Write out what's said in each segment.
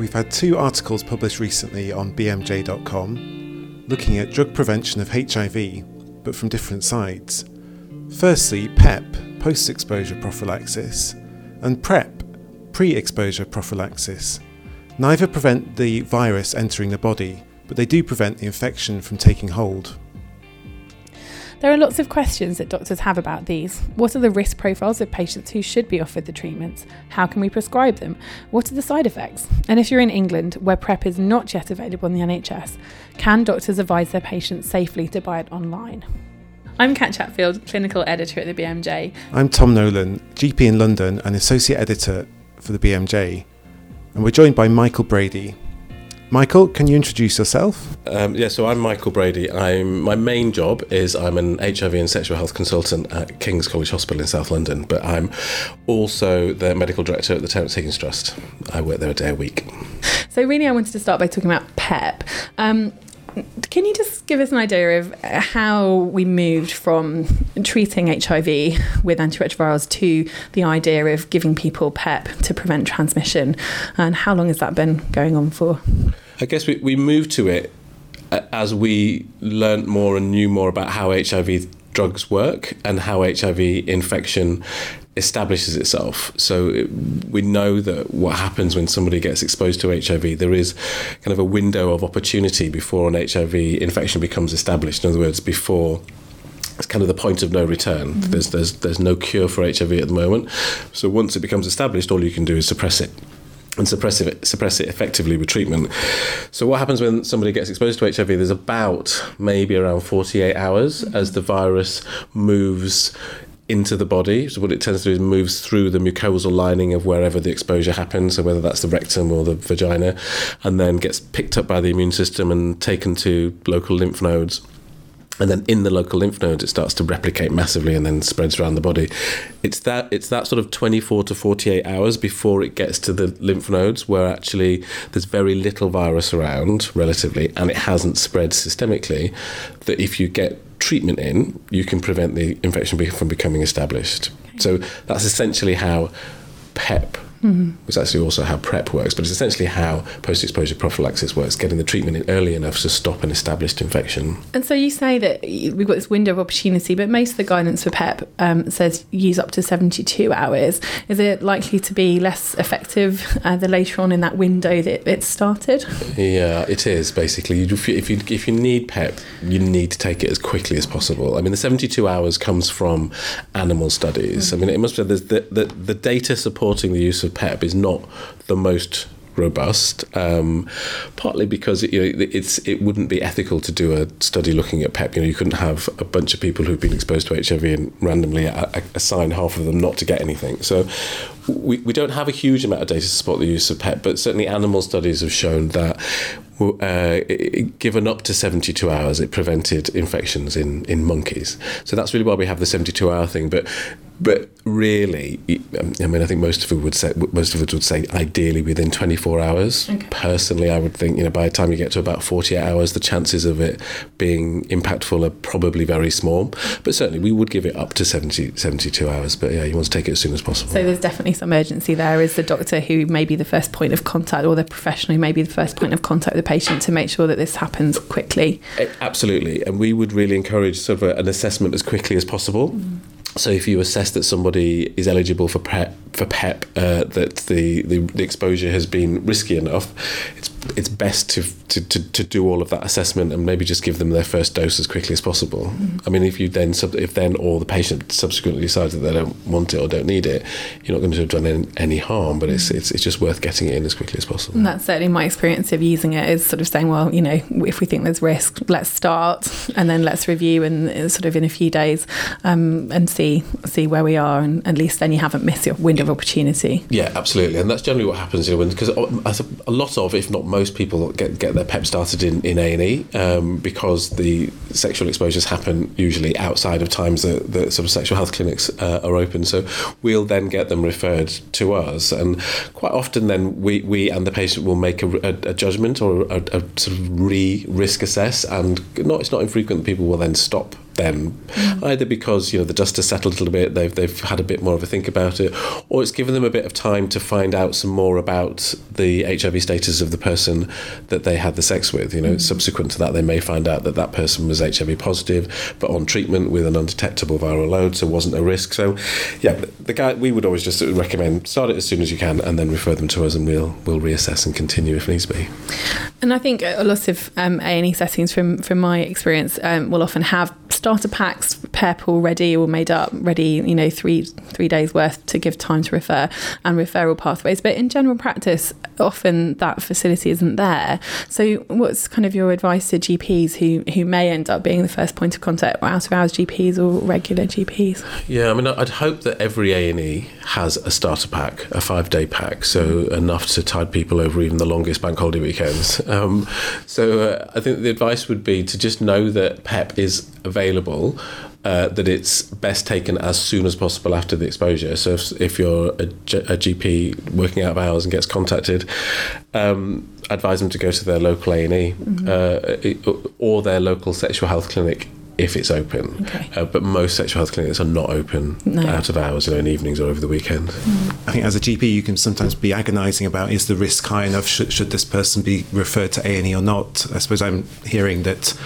We've had two articles published recently on BMJ.com looking at drug prevention of HIV, but from different sides. Firstly, PEP, post exposure prophylaxis, and PrEP, pre exposure prophylaxis. Neither prevent the virus entering the body, but they do prevent the infection from taking hold. There are lots of questions that doctors have about these. What are the risk profiles of patients who should be offered the treatments? How can we prescribe them? What are the side effects? And if you're in England, where PrEP is not yet available in the NHS, can doctors advise their patients safely to buy it online? I'm Kat Chatfield, clinical editor at the BMJ. I'm Tom Nolan, GP in London and associate editor for the BMJ. And we're joined by Michael Brady, Michael, can you introduce yourself? Um, yeah, so I'm Michael Brady. I'm my main job is I'm an HIV and sexual health consultant at King's College Hospital in South London, but I'm also the medical director at the Terrence Higgins Trust. I work there a day a week. So really, I wanted to start by talking about PEP. Um, can you just give us an idea of how we moved from treating HIV with antiretrovirals to the idea of giving people PEP to prevent transmission? And how long has that been going on for? I guess we, we moved to it uh, as we learned more and knew more about how HIV drugs work and how HIV infection establishes itself. So it, we know that what happens when somebody gets exposed to HIV, there is kind of a window of opportunity before an HIV infection becomes established. In other words, before it's kind of the point of no return. Mm-hmm. There's there's there's no cure for HIV at the moment. So once it becomes established, all you can do is suppress it and suppress it, suppress it effectively with treatment. So what happens when somebody gets exposed to HIV? There's about maybe around 48 hours as the virus moves into the body. So what it tends to do is moves through the mucosal lining of wherever the exposure happens, so whether that's the rectum or the vagina, and then gets picked up by the immune system and taken to local lymph nodes and then in the local lymph nodes it starts to replicate massively and then spreads around the body it's that it's that sort of 24 to 48 hours before it gets to the lymph nodes where actually there's very little virus around relatively and it hasn't spread systemically that if you get treatment in you can prevent the infection from becoming established okay. so that's essentially how pep Mm-hmm. It's actually also how PrEP works, but it's essentially how post exposure prophylaxis works, getting the treatment in early enough to stop an established infection. And so you say that we've got this window of opportunity, but most of the guidance for PEP um, says use up to 72 hours. Is it likely to be less effective uh, the later on in that window that it started? Yeah, it is basically. If you, if you, if you need PEP, you need to take it as quickly as possible. I mean, the 72 hours comes from animal studies. Mm-hmm. I mean, it must be the, the, the data supporting the use of PEP is not the most robust. Um, partly because it, you know it's it wouldn't be ethical to do a study looking at PEP. You know, you couldn't have a bunch of people who've been exposed to HIV and randomly assign half of them not to get anything. So we, we don't have a huge amount of data to support the use of PEP, but certainly animal studies have shown that uh, given up to 72 hours, it prevented infections in, in monkeys. So that's really why we have the 72 hour thing. But but really, I mean, I think most of it would say most of it would say ideally within 24 hours. Okay. Personally, I would think you know by the time you get to about 48 hours, the chances of it being impactful are probably very small. But certainly, we would give it up to 70, 72 hours. But yeah, you want to take it as soon as possible. So there's definitely some urgency there. Is the doctor who may be the first point of contact, or the professional who may be the first point of contact with the patient to make sure that this happens quickly? Absolutely, and we would really encourage sort of an assessment as quickly as possible. Mm so if you assess that somebody is eligible for PrEP, for PEP, uh, that the, the, the exposure has been risky enough, it's it's best to, to, to, to, do all of that assessment and maybe just give them their first dose as quickly as possible. Mm-hmm. I mean, if you then if then or the patient subsequently decides that they don't want it or don't need it, you're not going to have done any harm. But it's it's, it's just worth getting it in as quickly as possible. And that's certainly my experience of using it is sort of saying, well, you know, if we think there's risk, let's start and then let's review and uh, sort of in a few days um, and see see where we are, and at least then you haven't missed your window of opportunity. Yeah, absolutely, and that's generally what happens. You know, because a lot of, if not most people get get their PEP started in in A and E um, because the sexual exposures happen usually outside of times that, that sort of sexual health clinics uh, are open. So we'll then get them referred to us, and quite often then we we and the patient will make a, a, a judgment or a, a, sort of re risk assess, and not it's not infrequent that people will then stop then, mm. either because you know the dust has settled a little bit, they've they've had a bit more of a think about it, or it's given them a bit of time to find out some more about the HIV status of the person that they had the sex with. You know, mm. subsequent to that, they may find out that that person was HIV positive, but on treatment with an undetectable viral load, so wasn't a risk. So, yeah, the guy we would always just recommend start it as soon as you can, and then refer them to us, and we'll we'll reassess and continue if needs be. And I think a lot of um, A and E settings, from from my experience, um, will often have starter packs, PEP already all made up, ready. You know, three three days worth to give time to refer and referral pathways. But in general practice, often that facility isn't there. So, what's kind of your advice to GPs who who may end up being the first point of contact, or out of hours GPs or regular GPs? Yeah, I mean, I'd hope that every A and E has a starter pack, a five day pack, so enough to tide people over even the longest bank holiday weekends. Um, so, uh, I think the advice would be to just know that PEP is available. Uh, that it's best taken as soon as possible after the exposure. So if, if you're a, G- a GP working out of hours and gets contacted, um, advise them to go to their local A and E mm-hmm. uh, or their local sexual health clinic if it's open. Okay. Uh, but most sexual health clinics are not open no. out of hours, you know, in evenings or over the weekend. Mm. I think as a GP, you can sometimes be agonising about is the risk high enough? Should, should this person be referred to A and E or not? I suppose I'm hearing that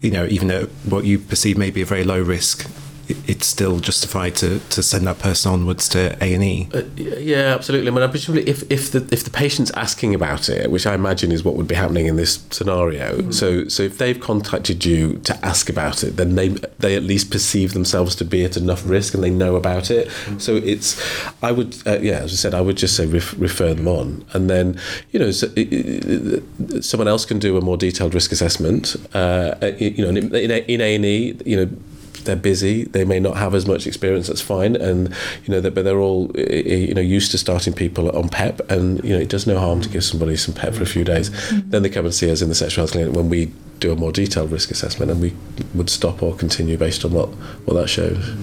you know, even though what you perceive may be a very low risk it's still justified to, to send that person onwards to A and E. Uh, yeah, absolutely. I mean, presumably, if, if the if the patient's asking about it, which I imagine is what would be happening in this scenario, mm. so so if they've contacted you to ask about it, then they they at least perceive themselves to be at enough risk and they know about it. Mm. So it's, I would, uh, yeah, as I said, I would just say ref, refer them on, and then you know, so, uh, someone else can do a more detailed risk assessment. Uh, you know, in in A and E, you know they're busy, they may not have as much experience. That's fine, and you know, but they're all you know used to starting people on PEP, and you know, it does no harm to give somebody some PEP for a few days. Mm-hmm. Then they come and see us in the sexual health clinic when we do a more detailed risk assessment and we would stop or continue based on what, what that shows.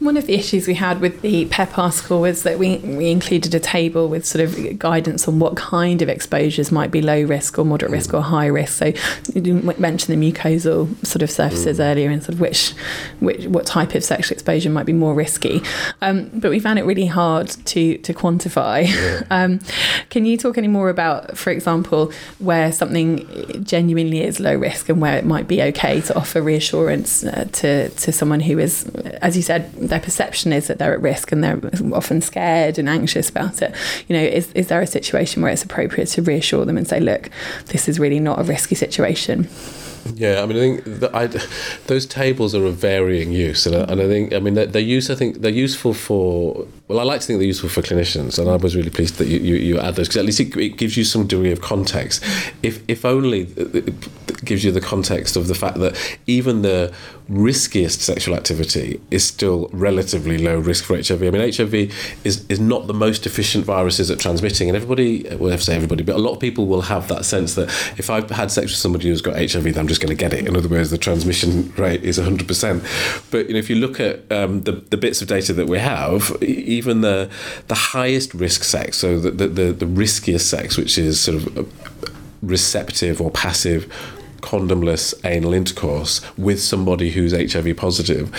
One of the issues we had with the PEP article was that we, we included a table with sort of guidance on what kind of exposures might be low risk or moderate risk mm. or high risk. So you mentioned the mucosal sort of surfaces mm. earlier and sort of which, which what type of sexual exposure might be more risky. Um, but we found it really hard to, to quantify. Yeah. Um, can you talk any more about, for example, where something genuinely is low risk? Risk and where it might be okay to offer reassurance uh, to, to someone who is, as you said, their perception is that they're at risk and they're often scared and anxious about it. You know, is, is there a situation where it's appropriate to reassure them and say, look, this is really not a risky situation? Yeah, I mean, I think I, those tables are of varying use, and I, and I think, I mean, they're, they're use. I think they're useful for. Well, I like to think they're useful for clinicians, and I was really pleased that you, you, you add those because at least it, it, gives you some degree of context. If if only it gives you the context of the fact that even the riskiest sexual activity is still relatively low risk for HIV. I mean, HIV is, is not the most efficient viruses at transmitting, and everybody, well, I say everybody, but a lot of people will have that sense that if I've had sex with somebody who's got HIV, then I'm just going to get it. In other words, the transmission rate is 100%. But you know, if you look at um, the, the bits of data that we have, even the the highest risk sex, so the, the, the, the riskiest sex, which is sort of receptive or passive condomless anal intercourse with somebody who's HIV positive,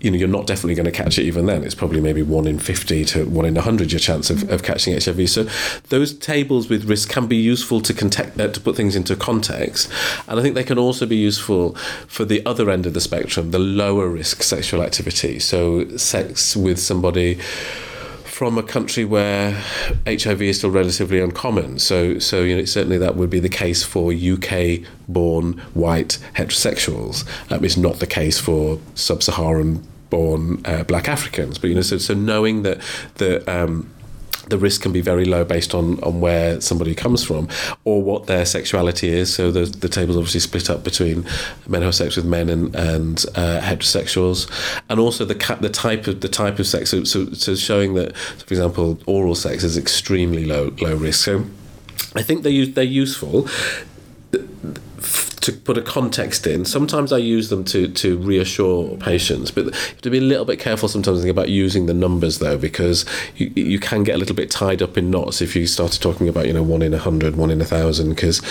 you know, you're not definitely going to catch it even then. It's probably maybe one in 50 to one in 100 your chance of, of catching HIV. So those tables with risk can be useful to, context, uh, to put things into context. And I think they can also be useful for the other end of the spectrum, the lower risk sexual activity. So sex with somebody from a country where HIV is still relatively uncommon. So, so you know, certainly that would be the case for UK-born white heterosexuals. Um, it's not the case for sub-Saharan born uh, black Africans. But you know, so so knowing that that um, the risk can be very low based on, on where somebody comes from or what their sexuality is. So the, the table's obviously split up between men who have sex with men and, and uh, heterosexuals, and also the the type of the type of sex. So, so, so showing that, for example, oral sex is extremely low low risk. So I think they they're useful to put a context in. Sometimes I use them to to reassure patients, but you have to be a little bit careful sometimes about using the numbers though, because you you can get a little bit tied up in knots if you started talking about you know one in a hundred, one in a thousand, because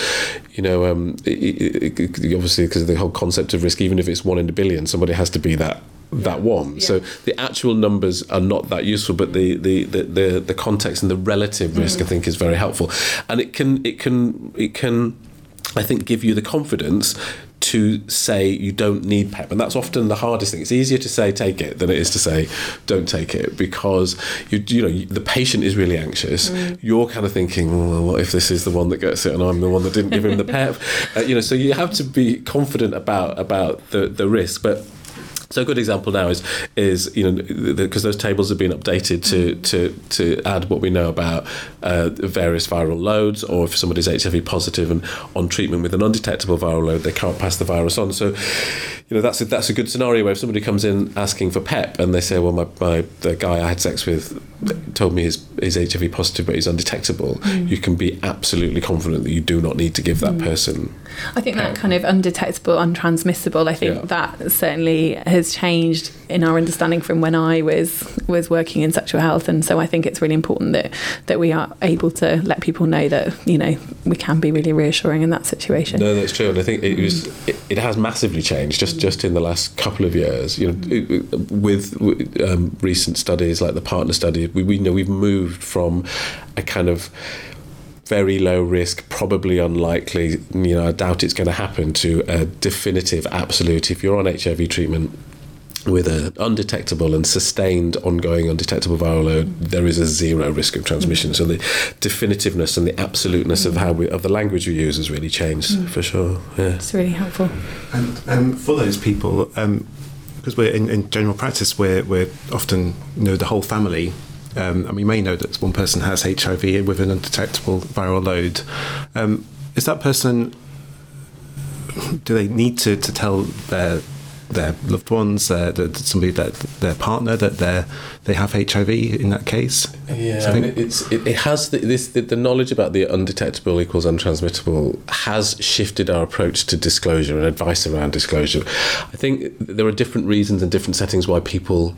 you know um, it, it, it, obviously because of the whole concept of risk, even if it's one in a billion, somebody has to be that that one. Yeah. So the actual numbers are not that useful, but the the, the, the, the context and the relative risk, mm. I think, is very helpful, and it can it can it can. I think give you the confidence to say you don't need PEP, and that's often the hardest thing. It's easier to say take it than it is to say don't take it because you you know the patient is really anxious. Mm. You're kind of thinking, well, what if this is the one that gets it and I'm the one that didn't give him the PEP? uh, you know, so you have to be confident about about the the risk, but so a good example now is is you know because those tables have been updated to to to add what we know about uh, various viral loads, or if somebody's HIV positive and on treatment with an undetectable viral load, they can't pass the virus on. So you know that's a, that's a good scenario where if somebody comes in asking for PEP and they say, well, my, my the guy I had sex with told me he's, he's HIV positive but he's undetectable, mm. you can be absolutely confident that you do not need to give that mm. person. I think PEP. that kind of undetectable, untransmissible. I think yeah. that certainly has changed in our understanding from when I was was working in sexual health, and so I think it's really important that that we are able to let people know that you know we can be really reassuring in that situation. No, that's true, and I think it was it, it has massively changed just just in the last couple of years. You know, with um, recent studies like the partner study, we, we know we've moved from a kind of very low risk, probably unlikely, you know, I doubt it's going to happen to a definitive absolute. If you're on HIV treatment, with an undetectable and sustained ongoing undetectable viral load, there is a zero risk of transmission. So the definitiveness and the absoluteness of how we, of the language we use has really changed mm. for sure. Yeah, it's really helpful. And, and for those people, um, because we're in, in, general practice, we're we're often you know the whole family. Um, and we may know that one person has HIV with an undetectable viral load. Um, is that person? Do they need to, to tell their their loved ones, uh, somebody that their partner that they they have HIV in that case. Yeah, so I mean, it's it, it has the, this the, the, knowledge about the undetectable equals untransmittable has shifted our approach to disclosure and advice around disclosure. I think there are different reasons and different settings why people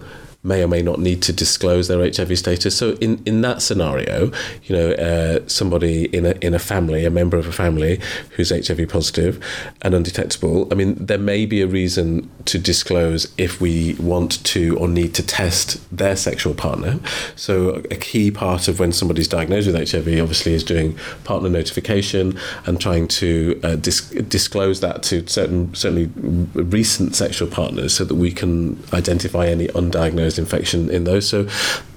may or may not need to disclose their HIV status. So in, in that scenario, you know, uh, somebody in a in a family, a member of a family who's HIV positive and undetectable, I mean, there may be a reason to disclose if we want to or need to test their sexual partner. So a key part of when somebody's diagnosed with HIV, obviously, is doing partner notification and trying to uh, dis- disclose that to certain certainly recent sexual partners, so that we can identify any undiagnosed infection in those. So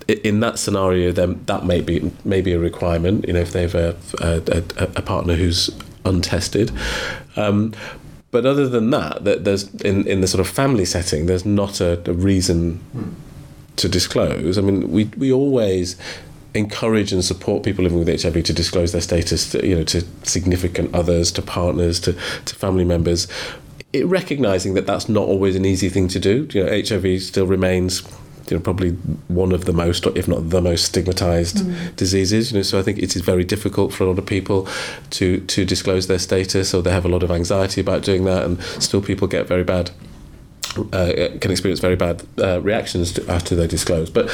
in that scenario, then that may be maybe a requirement. You know, if they have a a, a partner who's untested. Um, but other than that, that there's in, in the sort of family setting, there's not a, a reason hmm. to disclose. I mean, we we always encourage and support people living with HIV to disclose their status, to, you know, to significant others, to partners, to, to family members. It, recognizing that that's not always an easy thing to do. You know, HIV still remains you know, probably one of the most, if not the most, stigmatized mm. diseases. You know, so I think it is very difficult for a lot of people to to disclose their status, or they have a lot of anxiety about doing that, and still people get very bad. Uh, can experience very bad uh, reactions to, after they disclose, but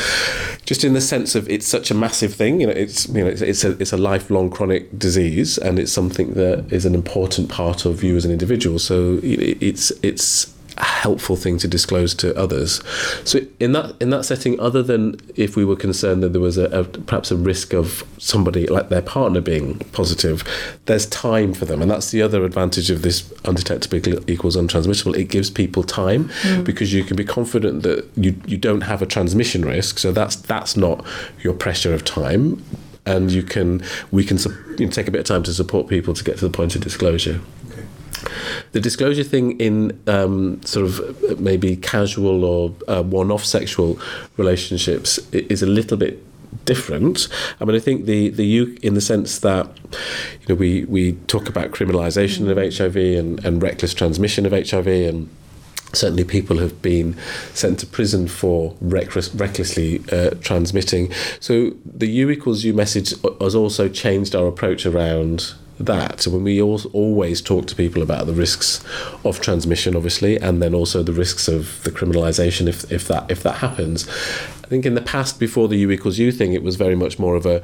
just in the sense of it's such a massive thing, you know, it's you know it's, it's a it's a lifelong chronic disease, and it's something that is an important part of you as an individual. So it's it's helpful thing to disclose to others. So in that in that setting, other than if we were concerned that there was a, a, perhaps a risk of somebody like their partner being positive, there's time for them, and that's the other advantage of this undetectable equals untransmittable. It gives people time mm. because you can be confident that you you don't have a transmission risk. So that's that's not your pressure of time and you can we can you know, take a bit of time to support people to get to the point of disclosure. The disclosure thing in um, sort of maybe casual or uh, one-off sexual relationships is a little bit different. I mean, I think the the U in the sense that you know we we talk about criminalisation of HIV and, and reckless transmission of HIV and certainly people have been sent to prison for reckless, recklessly uh, transmitting. So the U equals U message has also changed our approach around that. So when we al- always talk to people about the risks of transmission, obviously, and then also the risks of the criminalisation if, if that if that happens. I think in the past, before the U equals U thing, it was very much more of a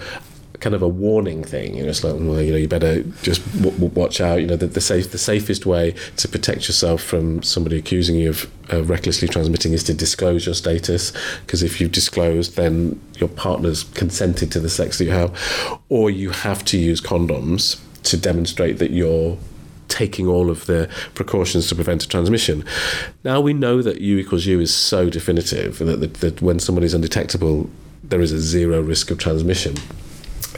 kind of a warning thing. You know, it's like, well, you know, you better just w- w- watch out. You know, the, the safe, the safest way to protect yourself from somebody accusing you of uh, recklessly transmitting is to disclose your status. Because if you've disclosed, then your partner's consented to the sex that you have, or you have to use condoms to demonstrate that you're taking all of the precautions to prevent a transmission. Now we know that U equals U is so definitive that, that, that when somebody is undetectable, there is a zero risk of transmission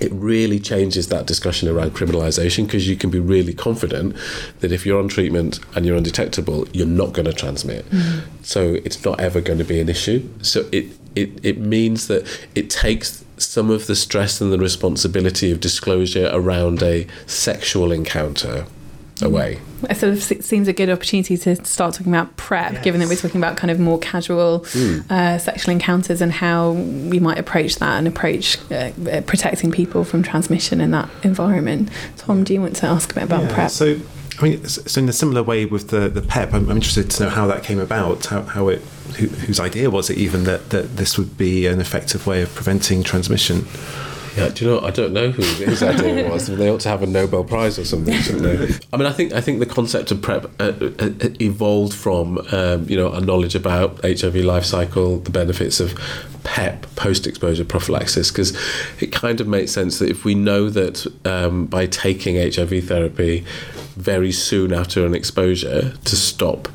it really changes that discussion around criminalisation because you can be really confident that if you're on treatment and you're undetectable, you're not going to transmit. Mm-hmm. So it's not ever going to be an issue. So it, it, it means that it takes some of the stress and the responsibility of disclosure around a sexual encounter away. It sort of seems a good opportunity to start talking about PrEP, yes. given that we're talking about kind of more casual mm. uh, sexual encounters and how we might approach that and approach uh, uh, protecting people from transmission in that environment. Tom, do you want to ask a bit about yeah, PrEP? So, I mean, so in a similar way with the, the PEP, I'm, I'm interested to know how that came about, how, how it, who, whose idea was it even that, that this would be an effective way of preventing transmission? Yeah, do you know? I don't know who his idea was. They ought to have a Nobel Prize or something, shouldn't they? I mean, I think I think the concept of PrEP uh, uh, evolved from um, you know a knowledge about HIV life cycle, the benefits of PEP, post-exposure prophylaxis, because it kind of makes sense that if we know that um, by taking HIV therapy very soon after an exposure to stop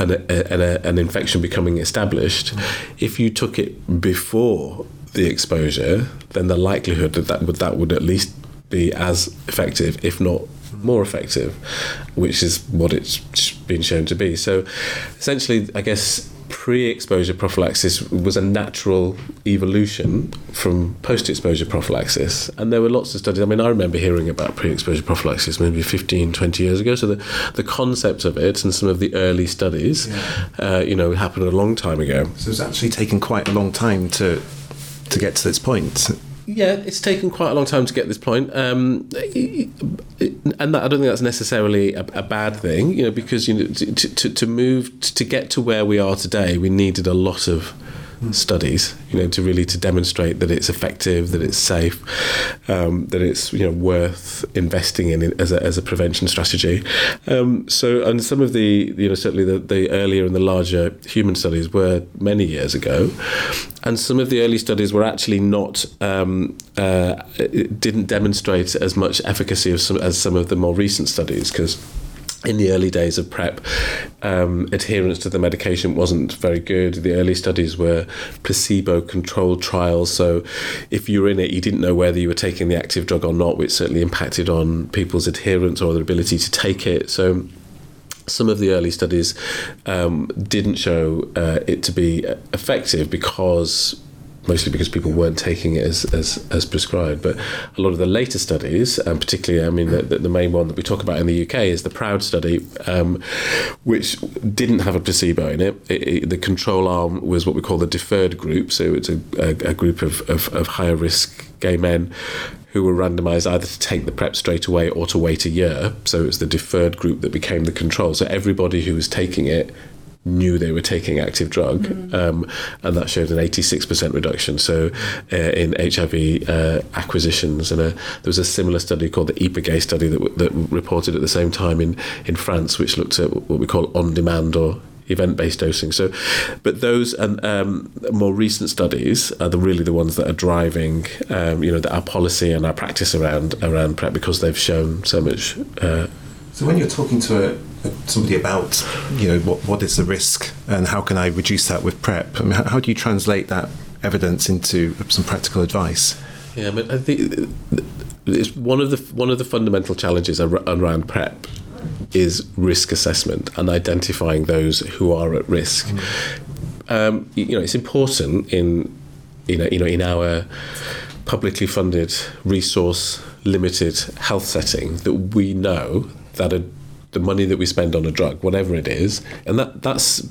an, an, an, infection becoming established, if you took it before the exposure, then the likelihood that that would, that would at least be as effective, if not more effective, which is what it's been shown to be. So essentially, I guess pre-exposure prophylaxis was a natural evolution from post-exposure prophylaxis and there were lots of studies i mean i remember hearing about pre-exposure prophylaxis maybe 15 20 years ago so the, the concept of it and some of the early studies yeah. uh, you know happened a long time ago so it's actually taken quite a long time to to get to this point. Yeah, it's taken quite a long time to get this point, um, and that, I don't think that's necessarily a, a, bad thing. You know, because you know to, to, to move to get to where we are today, we needed a lot of studies, you know, to really to demonstrate that it's effective, that it's safe, um, that it's you know worth investing in as a, as a prevention strategy. Um, so, and some of the you know certainly the, the earlier and the larger human studies were many years ago, and some of the early studies were actually not um, uh, didn't demonstrate as much efficacy as some, as some of the more recent studies because in the early days of PrEP, um, adherence to the medication wasn't very good. The early studies were placebo controlled trials. So, if you were in it, you didn't know whether you were taking the active drug or not, which certainly impacted on people's adherence or their ability to take it. So, some of the early studies um, didn't show uh, it to be effective because mostly because people weren't taking it as, as, as prescribed. But a lot of the later studies, and particularly, I mean, the, the main one that we talk about in the UK is the PROUD study, um, which didn't have a placebo in it. It, it. The control arm was what we call the deferred group, so it's a, a, a group of, of, of higher risk gay men who were randomized either to take the PrEP straight away or to wait a year. So it was the deferred group that became the control. So everybody who was taking it knew they were taking active drug, mm. um, and that showed an 86% reduction. So uh, in HIV uh, acquisitions, and a, there was a similar study called the IPERGAY study that, that reported at the same time in, in France, which looked at what we call on-demand or event-based dosing. So, but those and um, more recent studies are the really the ones that are driving, um, you know, our policy and our practice around around PrEP because they've shown so much. Uh, so when you're talking to a, somebody about, you know, what what is the risk and how can I reduce that with PrEP? I mean, how, how do you translate that evidence into some practical advice? Yeah, I mean, I think it's one of the one of the fundamental challenges around PrEP is risk assessment and identifying those who are at risk. Mm. Um, you know, it's important in you know, you know in our publicly funded, resource limited health setting that we know that a, the money that we spend on a drug, whatever it is, and that that's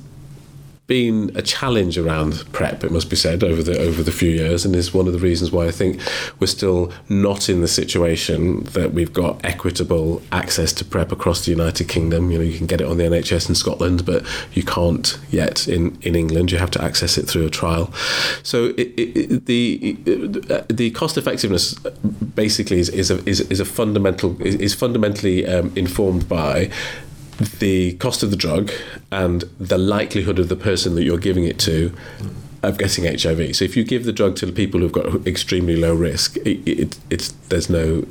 been a challenge around PrEP, it must be said, over the over the few years, and is one of the reasons why I think we're still not in the situation that we've got equitable access to PrEP across the United Kingdom. You know, you can get it on the NHS in Scotland, but you can't yet in, in England. You have to access it through a trial. So it, it, the the cost effectiveness basically is, is a is, is a fundamental is fundamentally um, informed by the cost of the drug and the likelihood of the person that you're giving it to of getting HIV. So if you give the drug to people who've got extremely low risk, it, it, it's there's no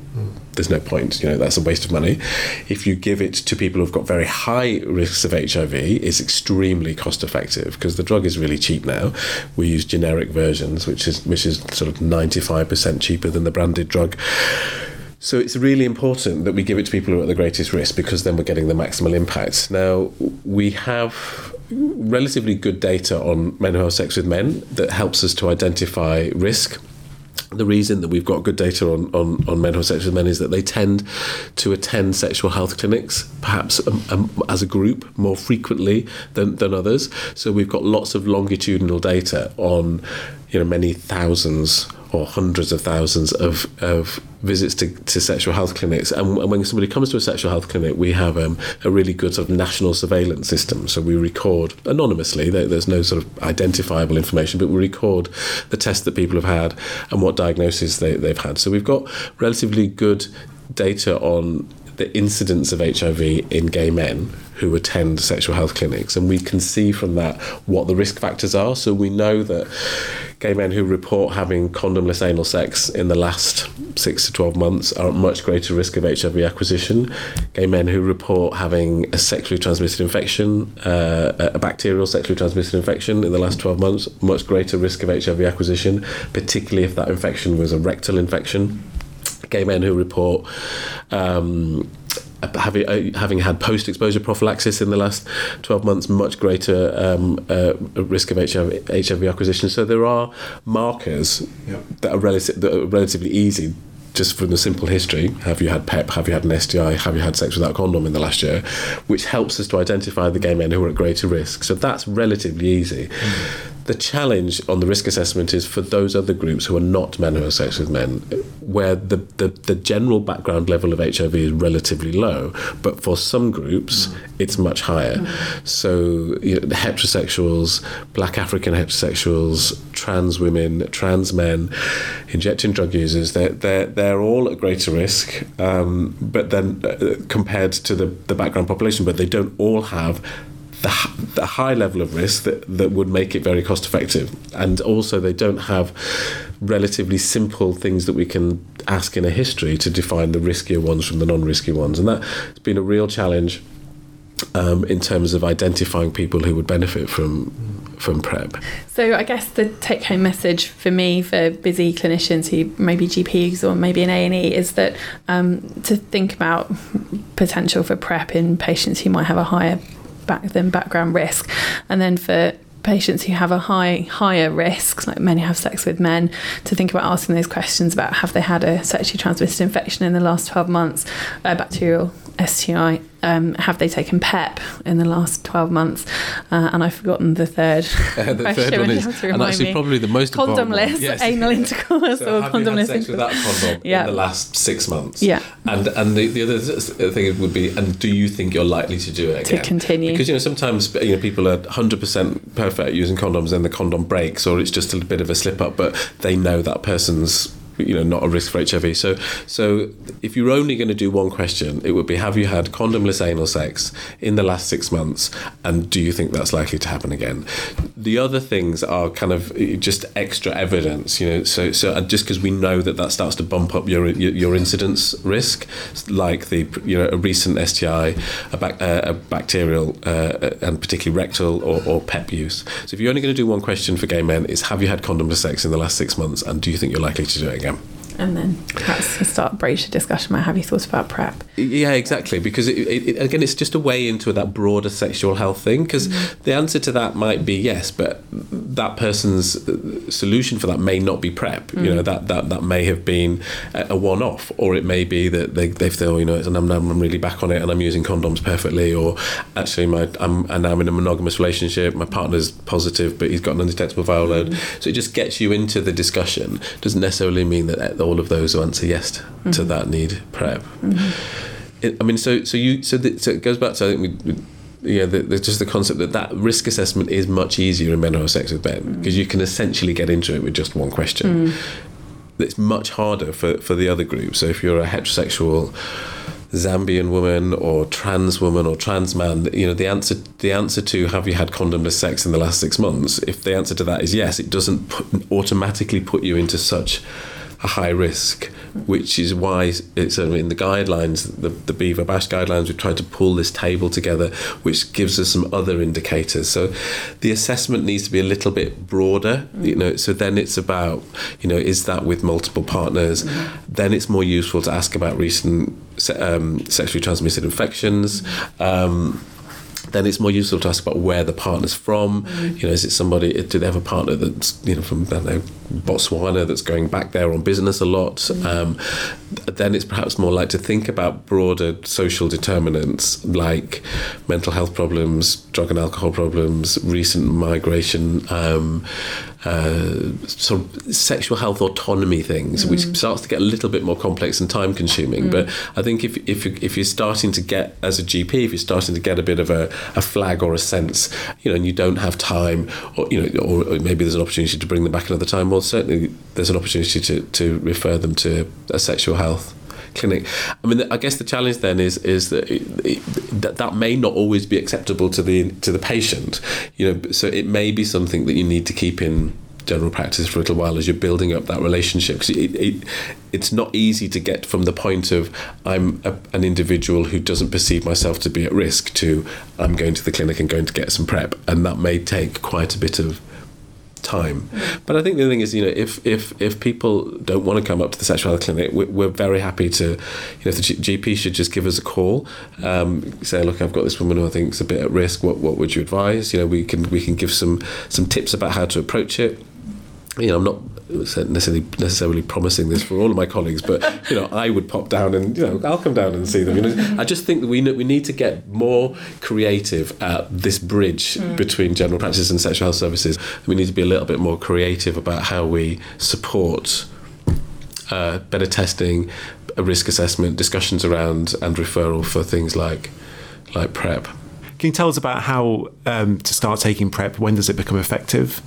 there's no point. You know that's a waste of money. If you give it to people who've got very high risks of HIV, it's extremely cost effective because the drug is really cheap now. We use generic versions, which is which is sort of 95% cheaper than the branded drug. So it's really important that we give it to people who are at the greatest risk because then we're getting the maximal impact. Now, we have relatively good data on men who have sex with men that helps us to identify risk the reason that we've got good data on, on, on men who have sex with men is that they tend to attend sexual health clinics, perhaps um, um, as a group, more frequently than, than others. So we've got lots of longitudinal data on you know many thousands or hundreds of thousands of, of visits to, to sexual health clinics. And, when somebody comes to a sexual health clinic, we have um, a really good sort of national surveillance system. So we record anonymously, there's no sort of identifiable information, but we record the tests that people have had and what diagnoses they, they've had. So we've got relatively good data on the incidence of HIV in gay men who attend sexual health clinics, and we can see from that what the risk factors are. So we know that gay men who report having condomless anal sex in the last six to 12 months are at much greater risk of HIV acquisition. Gay men who report having a sexually transmitted infection, uh, a bacterial sexually transmitted infection in the last 12 months, much greater risk of HIV acquisition, particularly if that infection was a rectal infection. Gay men who report um, having uh, having had post exposure prophylaxis in the last 12 months much greater um, uh, risk of HIV, HIV acquisition. So there are markers yep. that, are relative, that are relatively easy just from the simple history. Have you had PEP have you had an STI have you had sex without condom in the last year? Which helps us to identify the gay men who are at greater risk. So that's relatively easy. Mm the challenge on the risk assessment is for those other groups who are not men who have sex with men, where the, the, the general background level of HIV is relatively low, but for some groups mm. it's much higher. Mm. So you know, heterosexuals, black African heterosexuals, trans women, trans men, injecting drug users, they're, they're, they're all at greater risk, um, but then uh, compared to the, the background population, but they don't all have the, the high level of risk that, that would make it very cost effective. And also, they don't have relatively simple things that we can ask in a history to define the riskier ones from the non risky ones. And that's been a real challenge um, in terms of identifying people who would benefit from from PrEP. So I guess the take home message for me for busy clinicians who maybe GPs or maybe an A and E is that um, to think about potential for PrEP in patients who might have a higher back than background risk. And then for patients who have a high higher risk, like who have sex with men, to think about asking those questions about have they had a sexually transmitted infection in the last 12 months, a bacterial STI, um, have they taken PEP in the last 12 months? Uh, and I've forgotten the third. Uh, the third one is, and actually me. probably the most condomless yes. anal intercourse so or have condomless. You had sex without condom yeah. in the last six months. Yeah. And and the, the other thing would be, and do you think you're likely to do it again? To continue. Because you know sometimes you know people are 100% perfect using condoms, and the condom breaks, or it's just a bit of a slip up, but they know that person's you know not a risk for HIV. So so if you're only going to do one question, it would be have you had condomless anal sex in the last six months, and do you think that's likely to happen again? The other things are kind of just extra evidence, you know. So so just because we know that that starts to bump up your your, your incidence risk, like the you know a recent STI, a, bac, uh, a bacterial uh, and particularly rectal or, or PEP use. So if you're only going to do one question for gay men, is have you had condomless sex in the last six months, and do you think you're likely to do it again? Пока. And then perhaps start a discussion about have you thought about prep? Yeah, exactly. Because it, it, again, it's just a way into that broader sexual health thing. Because mm-hmm. the answer to that might be yes, but that person's solution for that may not be prep. Mm-hmm. You know, that, that that may have been a one-off, or it may be that they they feel you know, and I'm, I'm really back on it, and I'm using condoms perfectly, or actually my I'm and I'm in a monogamous relationship. My partner's positive, but he's got an undetectable viral load. Mm-hmm. So it just gets you into the discussion. Doesn't necessarily mean that all of those who answer yes mm-hmm. to that need prep. Mm-hmm. It, I mean, so so you so, the, so it goes back to I think we. yeah, the, the, just the concept that that risk assessment is much easier in men who have sex with men because mm. you can essentially get into it with just one question. Mm. It's much harder for, for the other group. So if you're a heterosexual Zambian woman or trans woman or trans man, you know, the answer the answer to have you had condomless sex in the last six months, if the answer to that is yes, it doesn't put, automatically put you into such a high risk, which is why it's in the guidelines, the, the BHIVA BASHH guidelines, we've tried to pull this table together, which gives us some other indicators. So the assessment needs to be a little bit broader, you know. So then it's about, you know, is that with multiple partners? Mm-hmm. Then it's more useful to ask about recent um, sexually transmitted infections. Um, then it's more useful to ask about where the partner's from. You know, is it somebody? Do they have a partner that's you know from know Botswana that's going back there on business a lot? Mm-hmm. Um, then it's perhaps more like to think about broader social determinants like mental health problems, drug and alcohol problems, recent migration. Um, uh, sort of sexual health autonomy things, mm. which starts to get a little bit more complex and time consuming. Mm. But I think if, if, if you're starting to get, as a GP, if you're starting to get a bit of a, a flag or a sense, you know, and you don't have time, or, you know, or, or maybe there's an opportunity to bring them back another time, well, certainly there's an opportunity to, to refer them to a sexual health clinic. I mean, I guess the challenge then is is that it, that, that may not always be acceptable to the to the patient. You know, so it may be something that you need to keep in general practice for a little while as you're building up that relationship because it, it, it's not easy to get from the point of I'm a, an individual who doesn't perceive myself to be at risk to I'm going to the clinic and going to get some prep and that may take quite a bit of time. But I think the thing is, you know, if if if people don't want to come up to the sexuality clinic, we're, we're very happy to, you know, the GP should just give us a call, um, say, look, I've got this woman who I think is a bit at risk. What what would you advise? You know, we can we can give some some tips about how to approach it you know, I'm not necessarily necessarily promising this for all of my colleagues, but you know, I would pop down and you know, I'll come down and see them. You know, I just think that we we need to get more creative at this bridge mm. between general practice and sexual health services. We need to be a little bit more creative about how we support uh, better testing, a risk assessment, discussions around and referral for things like like PrEP. Can you tell us about how um, to start taking PrEP? When does it become effective?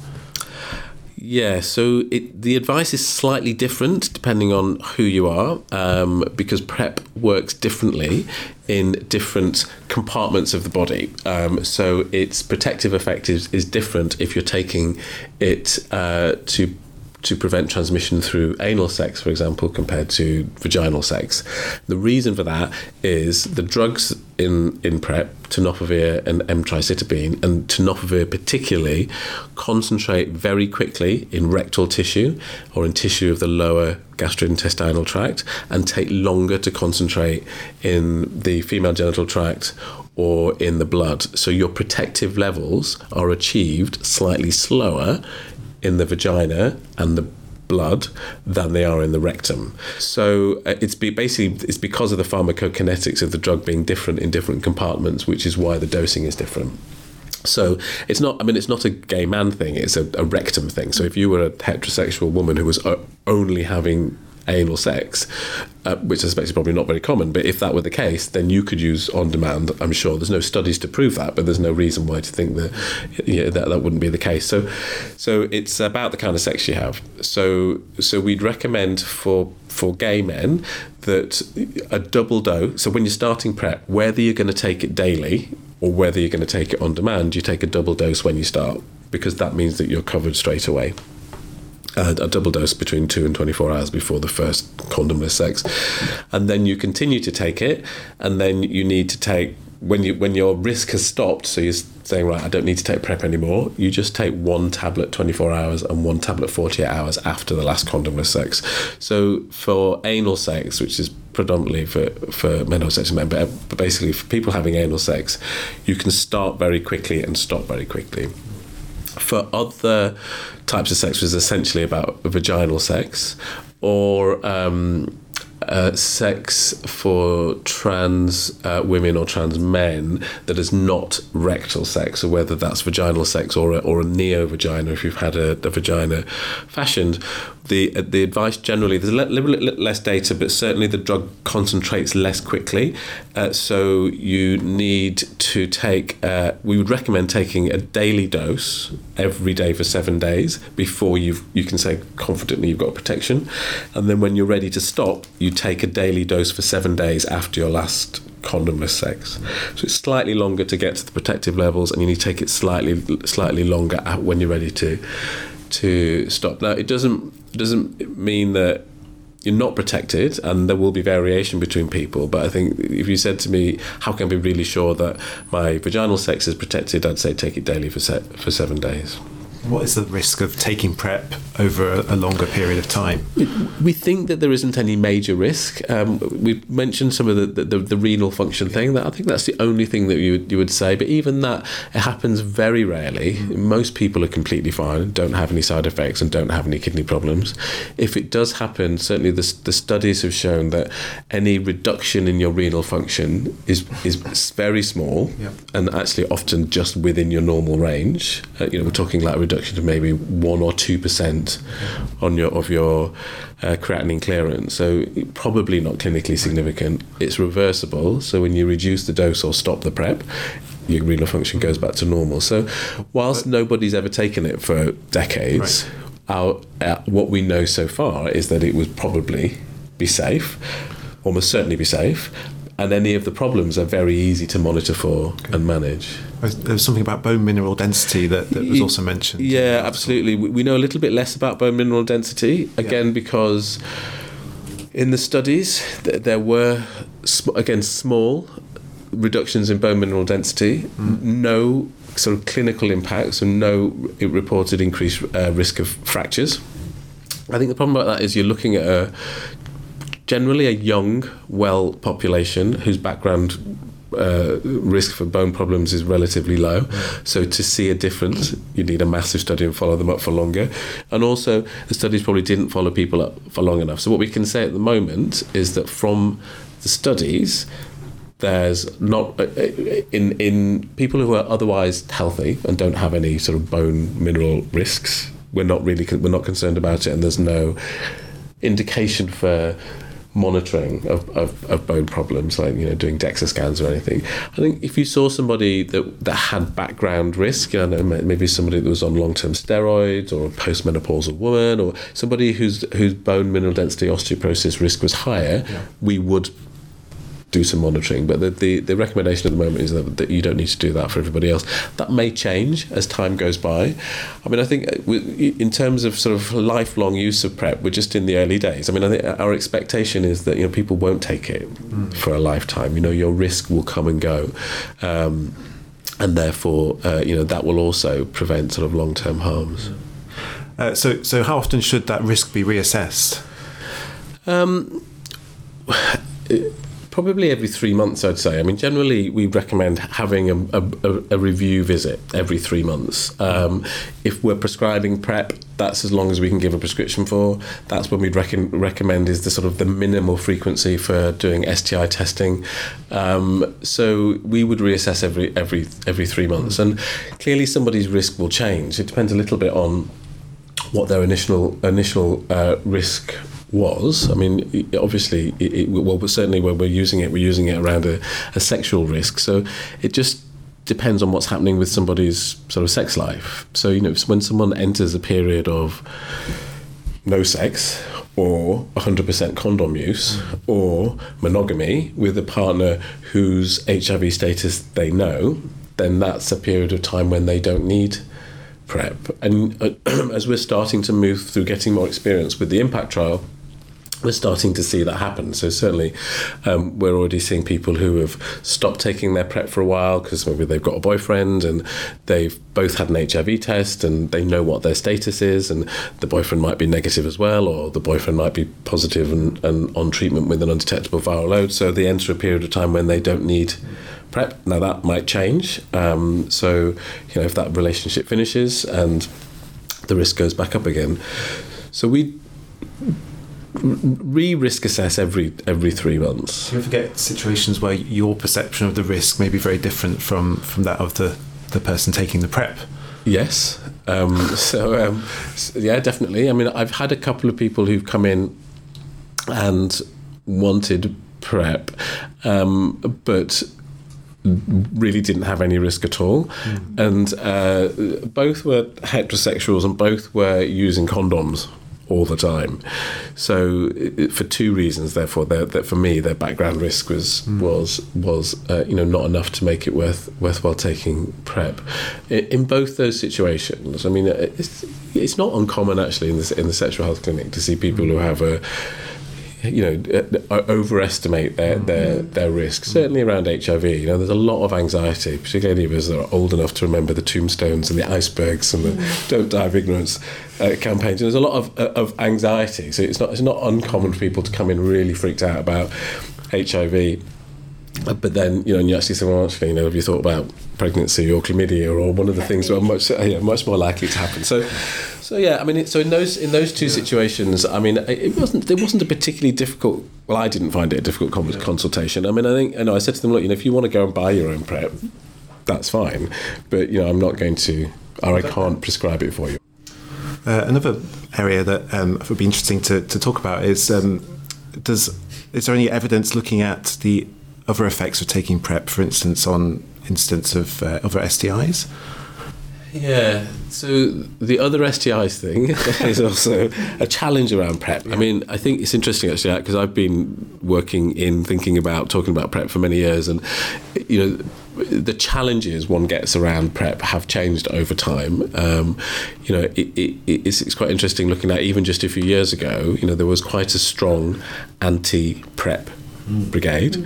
Yeah, so it, the advice is slightly different depending on who you are, um, because PrEP works differently in different compartments of the body. Um, so its protective effect is, is different if you're taking it uh, to to prevent transmission through anal sex, for example, compared to vaginal sex. The reason for that is the drugs in, in PrEP, tenofovir and emtricitabine, and tenofovir particularly, concentrate very quickly in rectal tissue or in tissue of the lower gastrointestinal tract and take longer to concentrate in the female genital tract or in the blood. So your protective levels are achieved slightly slower in the vagina and the blood than they are in the rectum. So uh, it's be, basically it's because of the pharmacokinetics of the drug being different in different compartments, which is why the dosing is different. So it's not. I mean, it's not a gay man thing. It's a, a rectum thing. So if you were a heterosexual woman who was only having anal sex, uh, which I suspect is probably not very common. But if that were the case, then you could use on demand. I'm sure there's no studies to prove that, but there's no reason why to think that yeah, that, that wouldn't be the case. So, so it's about the kind of sex you have. So, so we'd recommend for for gay men that a double dose. So when you're starting prep, whether you're going to take it daily or whether you're going to take it on demand, you take a double dose when you start because that means that you're covered straight away a, a, double dose between two and 24 hours before the first condomless sex. And then you continue to take it, and then you need to take when you when your risk has stopped, so you're saying right, I don't need to take prep anymore. You just take one tablet 24 hours and one tablet 48 hours after the last condomless sex. So for anal sex, which is predominantly for for men with men, but basically for people having anal sex, you can start very quickly and stop very quickly. For other types of sex, is essentially about vaginal sex, or um, uh, sex for trans uh, women or trans men that is not rectal sex, or whether that's vaginal sex or a, or a neo vagina if you've had a, a vagina fashioned, the uh, the advice generally there's a little bit less data, but certainly the drug concentrates less quickly. Uh, so you need to take. Uh, we would recommend taking a daily dose every day for seven days before you you can say confidently you've got protection, and then when you're ready to stop, you take a daily dose for seven days after your last condomless sex. So it's slightly longer to get to the protective levels, and you need to take it slightly slightly longer when you're ready to to stop. Now it doesn't doesn't mean that you're not protected and there will be variation between people but i think if you said to me how can i be really sure that my vaginal sex is protected? I'd say take it daily for se- for 7 days what is the risk of taking PrEP over a, longer period of time? We think that there isn't any major risk. Um, we mentioned some of the, the, the, renal function thing. That I think that's the only thing that you, you would say. But even that, it happens very rarely. Most people are completely fine, don't have any side effects, and don't have any kidney problems. If it does happen, certainly the, the studies have shown that any reduction in your renal function is is very small, and actually often just within your normal range. Uh, you know, we're talking like reduction of maybe one or two percent on your of your uh, creatinine clearance. So probably not clinically significant. It's reversible. So when you reduce the dose or stop the prep, your renal function goes back to normal. So whilst nobody's ever taken it for decades, right. our, uh, what we know so far is that it would probably be safe, almost certainly be safe, and any of the problems are very easy to monitor for okay. and manage. There was something about bone mineral density that, that was also mentioned. Yeah, absolutely. We know a little bit less about bone mineral density, again, yeah. because in the studies there were, again, small reductions in bone mineral density, mm. no sort of clinical impacts, and no reported increased uh, risk of fractures. I think the problem about that is you're looking at a generally a young, well population whose background uh, risk for bone problems is relatively low. So to see a difference, you need a massive study and follow them up for longer. And also, the studies probably didn't follow people up for long enough. So what we can say at the moment is that from the studies, there's not uh, uh, in in people who are otherwise healthy and don't have any sort of bone mineral risks. We're not really we're not concerned about it, and there's no indication for monitoring of, of, of, bone problems, like you know doing DEXA scans or anything. I think if you saw somebody that that had background risk, you know, maybe somebody that was on long term steroids or a postmenopausal woman or somebody whose whose bone mineral density osteoporosis risk was higher, yeah. we would do some monitoring. But the, the, the, recommendation at the moment is that, that you don't need to do that for everybody else. That may change as time goes by. I mean, I think uh, in terms of sort of lifelong use of PrEP, we're just in the early days. I mean, I think our expectation is that you know people won't take it mm. for a lifetime. You know, your risk will come and go. Um, and therefore, uh, you know that will also prevent sort of long-term harms. Uh, so, so how often should that risk be reassessed? Um, it, probably every three months, I'd say. I mean, generally, we recommend having a, a, a review visit every three months. Um, if we're prescribing PrEP, that's as long as we can give a prescription for. That's when we'd rec- recommend is the sort of the minimal frequency for doing STI testing. Um, so we would reassess every every every three months, and clearly somebody's risk will change. It depends a little bit on what their initial initial uh, risk was. I mean, obviously, it, it, well, certainly when we're using it, we're using it around a, a sexual risk. So it just depends on what's happening with somebody's sort of sex life. So, you know, when someone enters a period of no sex or 100% condom use or monogamy with a partner whose HIV status they know, then that's a period of time when they don't need PrEP. And uh, as we're starting to move through getting more experience with the impact trial, we're starting to see that happen. So certainly, um, we're already seeing people who have stopped taking their prep for a while because maybe they've got a boyfriend and they've both had an HIV test and they know what their status is, and the boyfriend might be negative as well, or the boyfriend might be positive and, and on treatment with an undetectable viral load. So they enter a period of time when they don't need prep. Now that might change. Um, so you know if that relationship finishes and the risk goes back up again. So we re-risk assess every every three months. Do you ever get situations where your perception of the risk may be very different from from that of the the person taking the prep? Yes. Um, so um, yeah, definitely. I mean, I've had a couple of people who've come in and wanted prep, um, but really didn't have any risk at all. Mm. And uh, both were heterosexuals and both were using condoms all the time. So, for two reasons, therefore, that for me, their background risk was mm. was was uh, you know not enough to make it worth worthwhile taking prep. In both those situations, I mean, it's it's not uncommon actually in the in the sexual health clinic to see people who have a you know uh, overestimate their their mm-hmm. their risk. Certainly around HIV, you know, there's a lot of anxiety, particularly of us that are old enough to remember the tombstones and the icebergs and the mm-hmm. "Don't Die of Ignorance" uh, campaigns. And there's a lot of uh, of anxiety, so it's not it's not uncommon for people to come in really freaked out about HIV. But then, you know, and you actually say, well, actually, you know, have you thought about pregnancy or chlamydia or one of the things that are much, yeah, much more likely to happen? So, so yeah, I mean, it, so in those in those two yeah. situations, I mean, it wasn't it wasn't a particularly difficult. Well, I didn't find it a difficult yeah. consultation. I mean, I think, you know, I said to them, look, you know, if you want to go and buy your own prep, that's fine, but you know, I'm not going to, or I can't prescribe it for you. Uh, another area that um, would be interesting to, to talk about is um, does is there any evidence looking at the other effects of taking PrEP, for instance, on instance of uh, other STIs? Yeah. So the other STIs thing is also a challenge around PrEP. Yeah. I mean, I think it's interesting actually because I've been working in thinking about talking about PrEP for many years, and you know. The challenges one gets around PrEP have changed over time. Um, you know, it, it, it's, it's quite interesting looking at even just a few years ago. You know, there was quite a strong anti-PrEP brigade,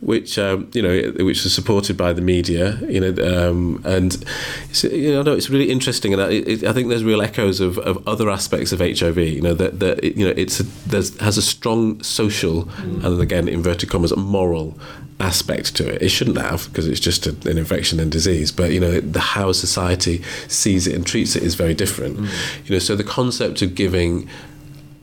which um, you know, which was supported by the media. You know, um, and it's, you know, it's really interesting, and I, it, I think there's real echoes of, of other aspects of HIV. You know, that that it, you know, it's a, there's has a strong social mm. and again inverted commas moral aspect to it. It shouldn't have because it's just a, an infection and disease. But you know, the how society sees it and treats it is very different. Mm. You know, so the concept of giving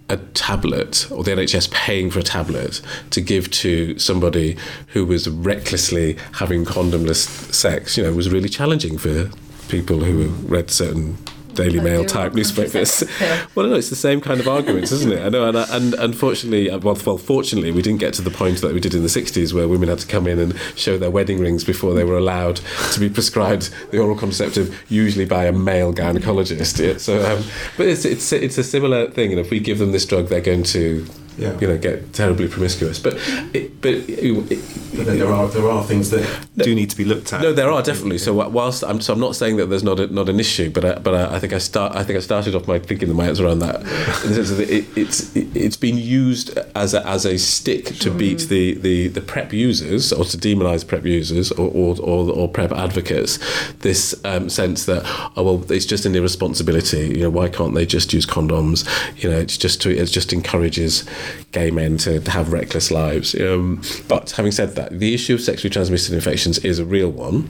a tablet or the NHS paying for a tablet to give to somebody who was recklessly having condomless sex, you know, was really challenging for people who read certain Daily Mail type newspapers. yeah. Well, no, it's the same kind of arguments, isn't it? I know, and, and unfortunately, uh, well, well, fortunately, we didn't get to the point that we did in the '60s, where women had to come in and show their wedding rings before they were allowed to be prescribed the oral contraceptive, usually by a male gynecologist. Yeah, so, um, but it's it's it's a similar thing, and if we give them this drug, they're going to yeah. you know get terribly promiscuous. But it, but, it, but there are there are things that no, do need to be looked at. No, there are definitely. So whilst I'm so I'm not saying that there's not a, not an issue, but I, but I, I, think I start I think I started off my thinking the my answer around that. In the sense that it, it's it, has been used as a, as a stick to beat the, the, the prep users or to demonise prep users or, or, or, or prep advocates. This um, sense that oh well it's just an irresponsibility. You know why can't they just use condoms? You know it's just to, it just encourages gay men to have reckless lives. Um, but having said that, the issue of sexually transmitted infections is a real one.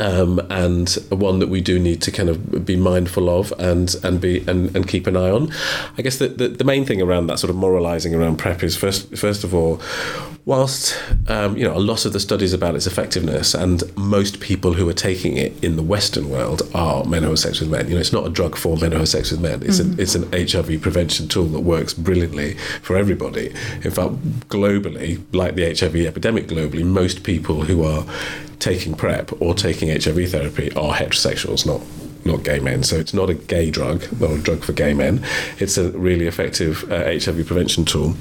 Um, and one that we do need to kind of be mindful of and and be and, and keep an eye on. I guess the, the, the main thing around that sort of moralising around PrEP is first first of all, whilst um, you know a lot of the studies about its effectiveness and most people who are taking it in the Western world are men who have sex with men. You know, it's not a drug for men who have sex with men. It's mm-hmm. an it's an HIV prevention tool that works brilliantly for everybody. In fact, globally, like the HIV epidemic globally, most people who are taking PrEP or taking HIV therapy are heterosexuals, not not gay men. So it's not a gay drug, not a drug for gay men. It's a really effective uh, HIV prevention tool.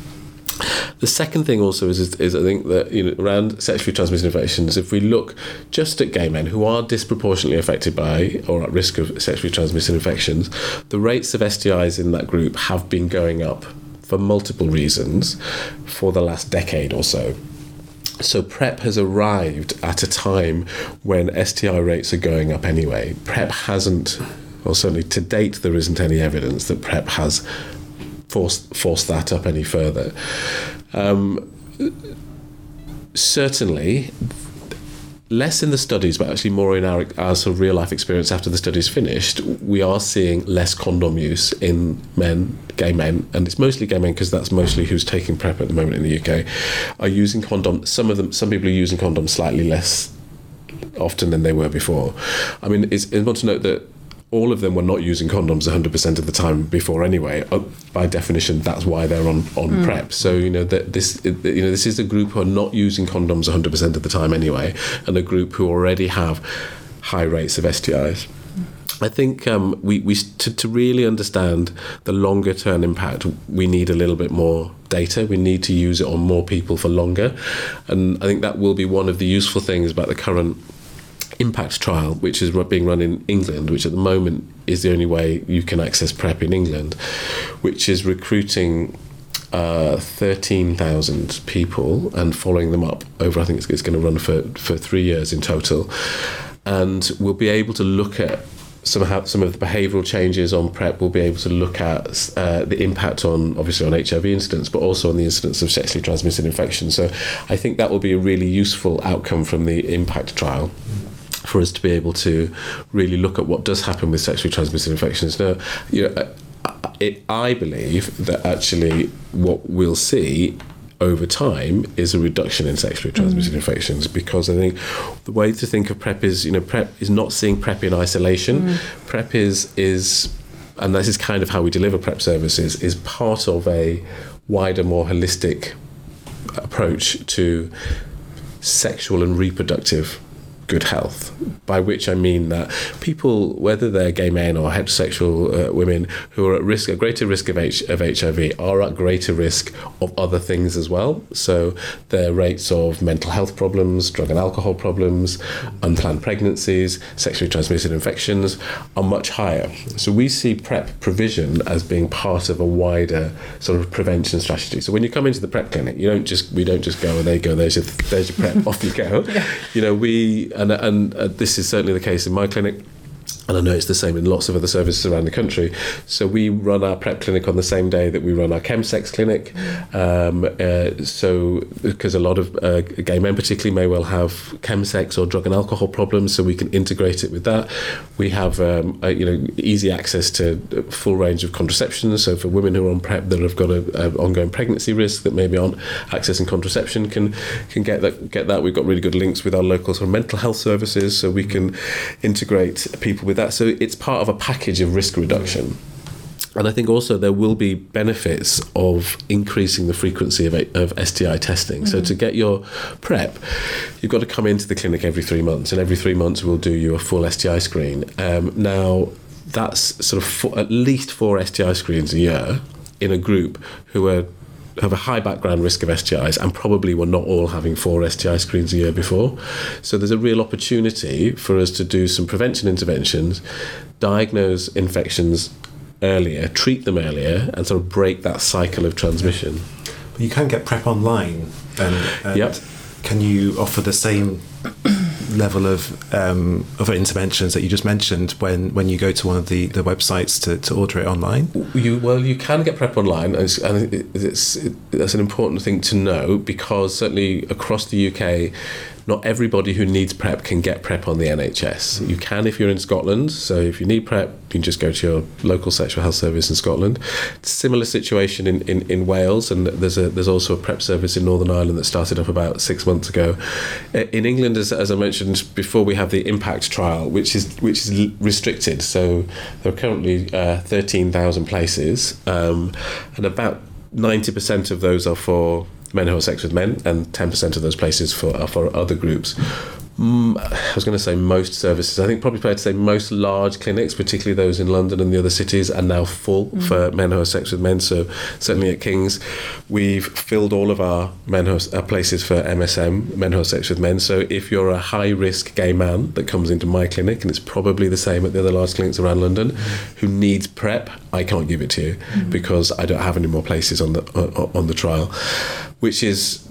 The second thing also is, is, is, I think that you know around sexually transmitted infections, if we look just at gay men who are disproportionately affected by or at risk of sexually transmitted infections, the rates of STIs in that group have been going up for multiple reasons for the last decade or so. So PrEP has arrived at a time when STI rates are going up anyway. PrEP hasn't, well, certainly to date, there isn't any evidence that PrEP has forced forced that up any further. Um, certainly, less in the studies, but actually more in our, our sort of real life experience after the study's finished, we are seeing less condom use in men, gay men, and it's mostly gay men because that's mostly who's taking PrEP at the moment in the UK, are using condom. Some of them, some people are using condoms slightly less often than they were before. I mean, it's important to note that all of them were not using condoms 100% of the time before anyway uh, by definition that's why they're on on mm. prep so you know that this you know this is a group who are not using condoms 100% of the time anyway and a group who already have high rates of STIs I think um, we, we to, to really understand the longer term impact, we need a little bit more data. We need to use it on more people for longer, and I think that will be one of the useful things about the current impact trial, which is being run in England, which at the moment is the only way you can access PrEP in England, which is recruiting uh, 13,000 people and following them up over, I think it's, it's going to run for, for three years in total. And we'll be able to look at some of, some of the behavioural changes on PrEP. We'll be able to look at uh, the impact on, obviously, on HIV incidence, but also on the incidence of sexually transmitted infections. So I think that will be a really useful outcome from the impact trial for us to be able to really look at what does happen with sexually transmitted infections. Now, you know, it, I believe that actually what we'll see over time is a reduction in sexually transmitted mm. infections because I think the way to think of PrEP is you know PrEP is not seeing PrEP in isolation. Mm. PrEP is is and this is kind of how we deliver PrEP services is part of a wider, more holistic approach to sexual and reproductive good health, by which I mean that people, whether they're gay men or heterosexual uh, women who are at risk, a greater risk of, H- of HIV, are at greater risk of other things as well. So their rates of mental health problems, drug and alcohol problems, unplanned pregnancies, sexually transmitted infections are much higher. So we see PrEP provision as being part of a wider sort of prevention strategy. So when you come into the PrEP clinic, you don't just we don't just go and there you go, there's your there's your PrEP, off you go. Yeah. You know we and and uh, this is certainly the case in my clinic and I know it's the same in lots of other services around the country. So we run our PrEP clinic on the same day that we run our chemsex clinic. Um, uh, so because a lot of uh, gay men particularly may well have chemsex or drug and alcohol problems, so we can integrate it with that. We have um, a, you know easy access to a full range of contraception. So for women who are on PrEP that have got an ongoing pregnancy risk that maybe aren't accessing contraception can can get that get that. We've got really good links with our local sort of mental health services, so we can integrate people with that. So it's part of a package of risk reduction. And I think also there will be benefits of increasing the frequency of, of STI testing. Mm-hmm. So to get your PrEP, you've got to come into the clinic every three months, and every three months we'll do you a full STI screen. Um, now, that's sort of four, at least four STI screens a year in a group who are have a high background risk of STIs and probably were not all having four STI screens a year before. So there's a real opportunity for us to do some prevention interventions, diagnose infections earlier, treat them earlier, and sort of break that cycle of transmission. You can get PrEP online, and, and yep. can you offer the same level of um, of interventions that you just mentioned when, when you go to one of the, the websites to, to order it online? You well, you can get PrEP online, and, it's, and it's, an important thing to know because certainly across the UK, not everybody who needs PrEP can get PrEP on the NHS. You can if you're in Scotland. So if you need PrEP, you can just go to your local sexual health service in Scotland. Similar situation in, in, in Wales, and there's a there's also a PrEP service in Northern Ireland that started up about six months ago. In England, as, as I mentioned before, we have the Impact trial, which is which is restricted. So there are currently uh, thirteen thousand places, um, and about ninety percent of those are for men who have sex with men, and 10% of those places for, are for other groups. I was going to say most services. I think probably fair to say most large clinics, particularly those in London and the other cities, are now full mm. for men who have sex with men. So certainly at King's, we've filled all of our men who have, our places for MSM, men who have sex with men. So if you're a high risk gay man that comes into my clinic, and it's probably the same at the other large clinics around London, who needs PrEP, I can't give it to you mm. because I don't have any more places on the on the trial, which is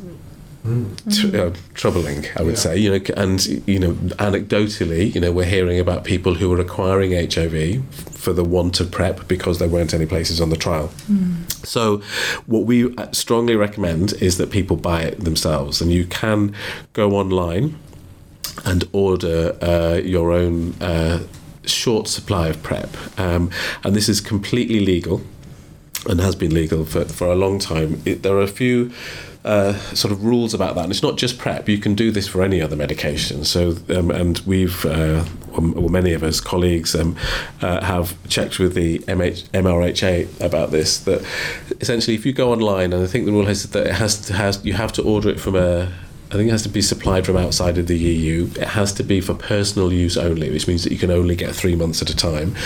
Tr- uh, troubling, I would yeah. say. You know, and you know, anecdotally, you know, we're hearing about people who are acquiring HIV for the want of PrEP because there weren't any places on the trial. Mm. So, what we strongly recommend is that people buy it themselves, and you can go online and order uh, your own. Uh, short supply of PrEP, um, and this is completely legal and has been legal for, for a long time. It, there are a few uh, sort of rules about that. And it's not just PrEP. You can do this for any other medication. So, um, and we've, uh, well, many of us colleagues um, uh, have checked with the MH, MHRA about this. That essentially, if you go online, and I think the rule is that it has to, has you have to order it from a I think it has to be supplied from outside of the EU. It has to be for personal use only, which means that you can only get three months at a time.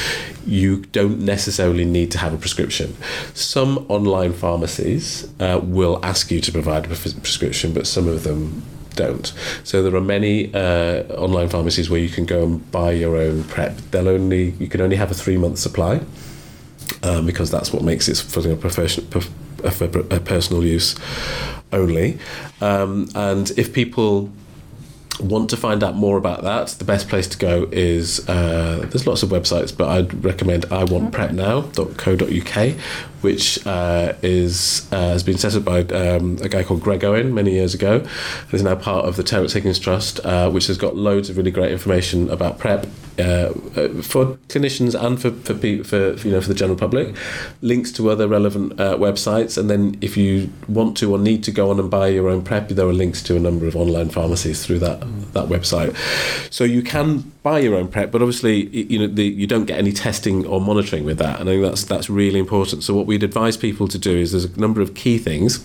You don't necessarily need to have a prescription. Some online pharmacies uh, will ask you to provide a prescription, but some of them don't. So there are many uh, online pharmacies where you can go and buy your own prep. They'll only you can only have a three month supply um, because that's what makes it for a professional for personal use only. Um, and if people want to find out more about that, the best place to go is uh, there's lots of websites, but I'd recommend iwantprepnow.co.uk, which uh, is uh, has been set up by um, a guy called Greg Owen many years ago, and is now part of the Terrence Higgins Trust, uh, which has got loads of really great information about PrEP uh, uh, for clinicians and for for, for, for, you know for the general public. Links to other relevant uh, websites, and then if you want to or need to go on and buy your own prep, there are links to a number of online pharmacies through that that website. So you can buy your own prep, but obviously you know the, you don't get any testing or monitoring with that, and I think that's that's really important. So what we'd advise people to do is there's a number of key things.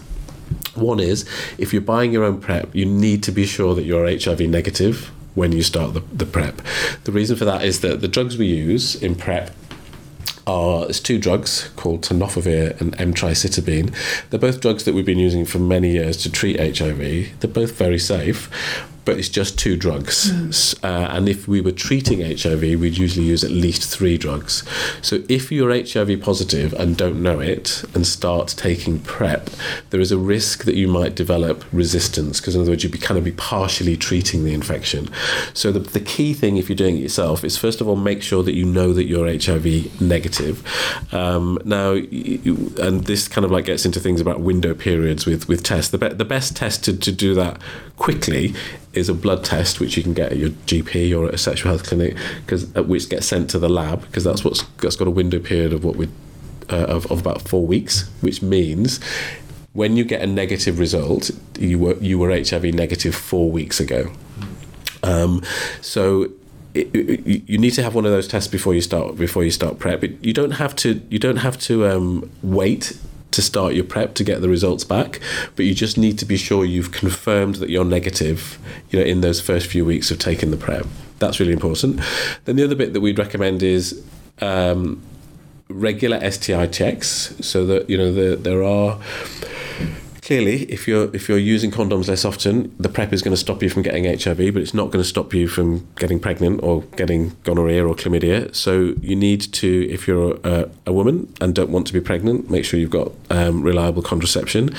One is if you're buying your own prep, you need to be sure that you're HIV negative when you start the, the prep. The reason for that is that the drugs we use in prep are it's two drugs called tenofovir and emtricitabine. They're both drugs that we've been using for many years to treat HIV. They're both very safe, but it's just two drugs. Mm. Uh, and if we were treating HIV, we'd usually use at least three drugs. So if you're HIV positive and don't know it and start taking PrEP, there is a risk that you might develop resistance, because in other words, you'd be kind of be partially treating the infection. So the, the key thing, if you're doing it yourself, is first of all, make sure that you know that you're HIV negative. Um, now, you, and this kind of like gets into things about window periods with, with tests. The, be, the best test to, to do that quickly is a blood test which you can get at your GP or at a sexual health clinic, because which gets sent to the lab because that's what's that's got a window period of what we uh, of, of about four weeks, which means when you get a negative result, you were you were HIV negative four weeks ago. Um, so it, it, you need to have one of those tests before you start before you start prep. you don't have to you don't have to um, wait to start your prep to get the results back, but you just need to be sure you've confirmed that you're negative, you know, in those first few weeks of taking the prep. That's really important. Then the other bit that we'd recommend is um, regular STI checks, so that you know the, there are clearly, if you're if you're using condoms less often, the PrEP is going to stop you from getting HIV, but it's not going to stop you from getting pregnant or getting gonorrhea or chlamydia. So you need to, if you're a, a woman and don't want to be pregnant, make sure you've got um, reliable contraception.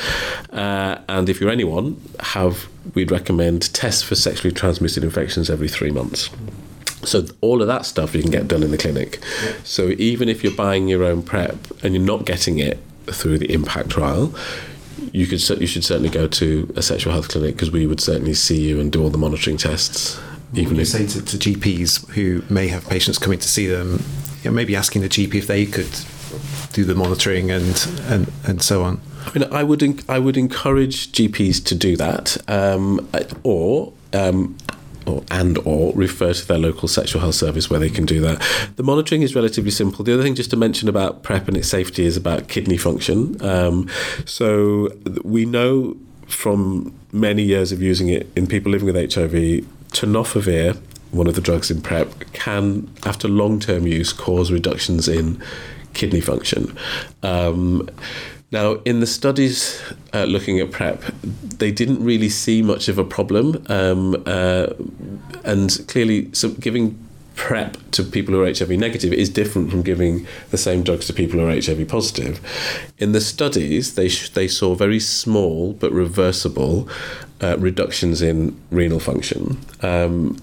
Uh, and if you're anyone, have we'd recommend tests for sexually transmitted infections every three months. So all of that stuff you can get done in the clinic. So even if you're buying your own prep and you're not getting it through the impact trial, you could you should certainly go to a sexual health clinic because we would certainly see you and do all the monitoring tests. Even you if say to, to, GPs who may have patients coming to see them, you know, maybe asking the GP if they could do the monitoring and and, and so on. I mean, I would I would encourage GPs to do that, um, or um, or and or refer to their local sexual health service where they can do that. The monitoring is relatively simple. The other thing just to mention about PrEP and its safety is about kidney function. Um, so we know from many years of using it in people living with HIV tenofovir, one of the drugs in PrEP, can, after long term use, cause reductions in kidney function. Um, now, in the studies uh, looking at PrEP, they didn't really see much of a problem, um, uh, and clearly, so giving PrEP to people who are HIV negative is different from giving the same drugs to people who are HIV positive. In the studies, they sh- they saw very small but reversible uh, reductions in renal function. Um,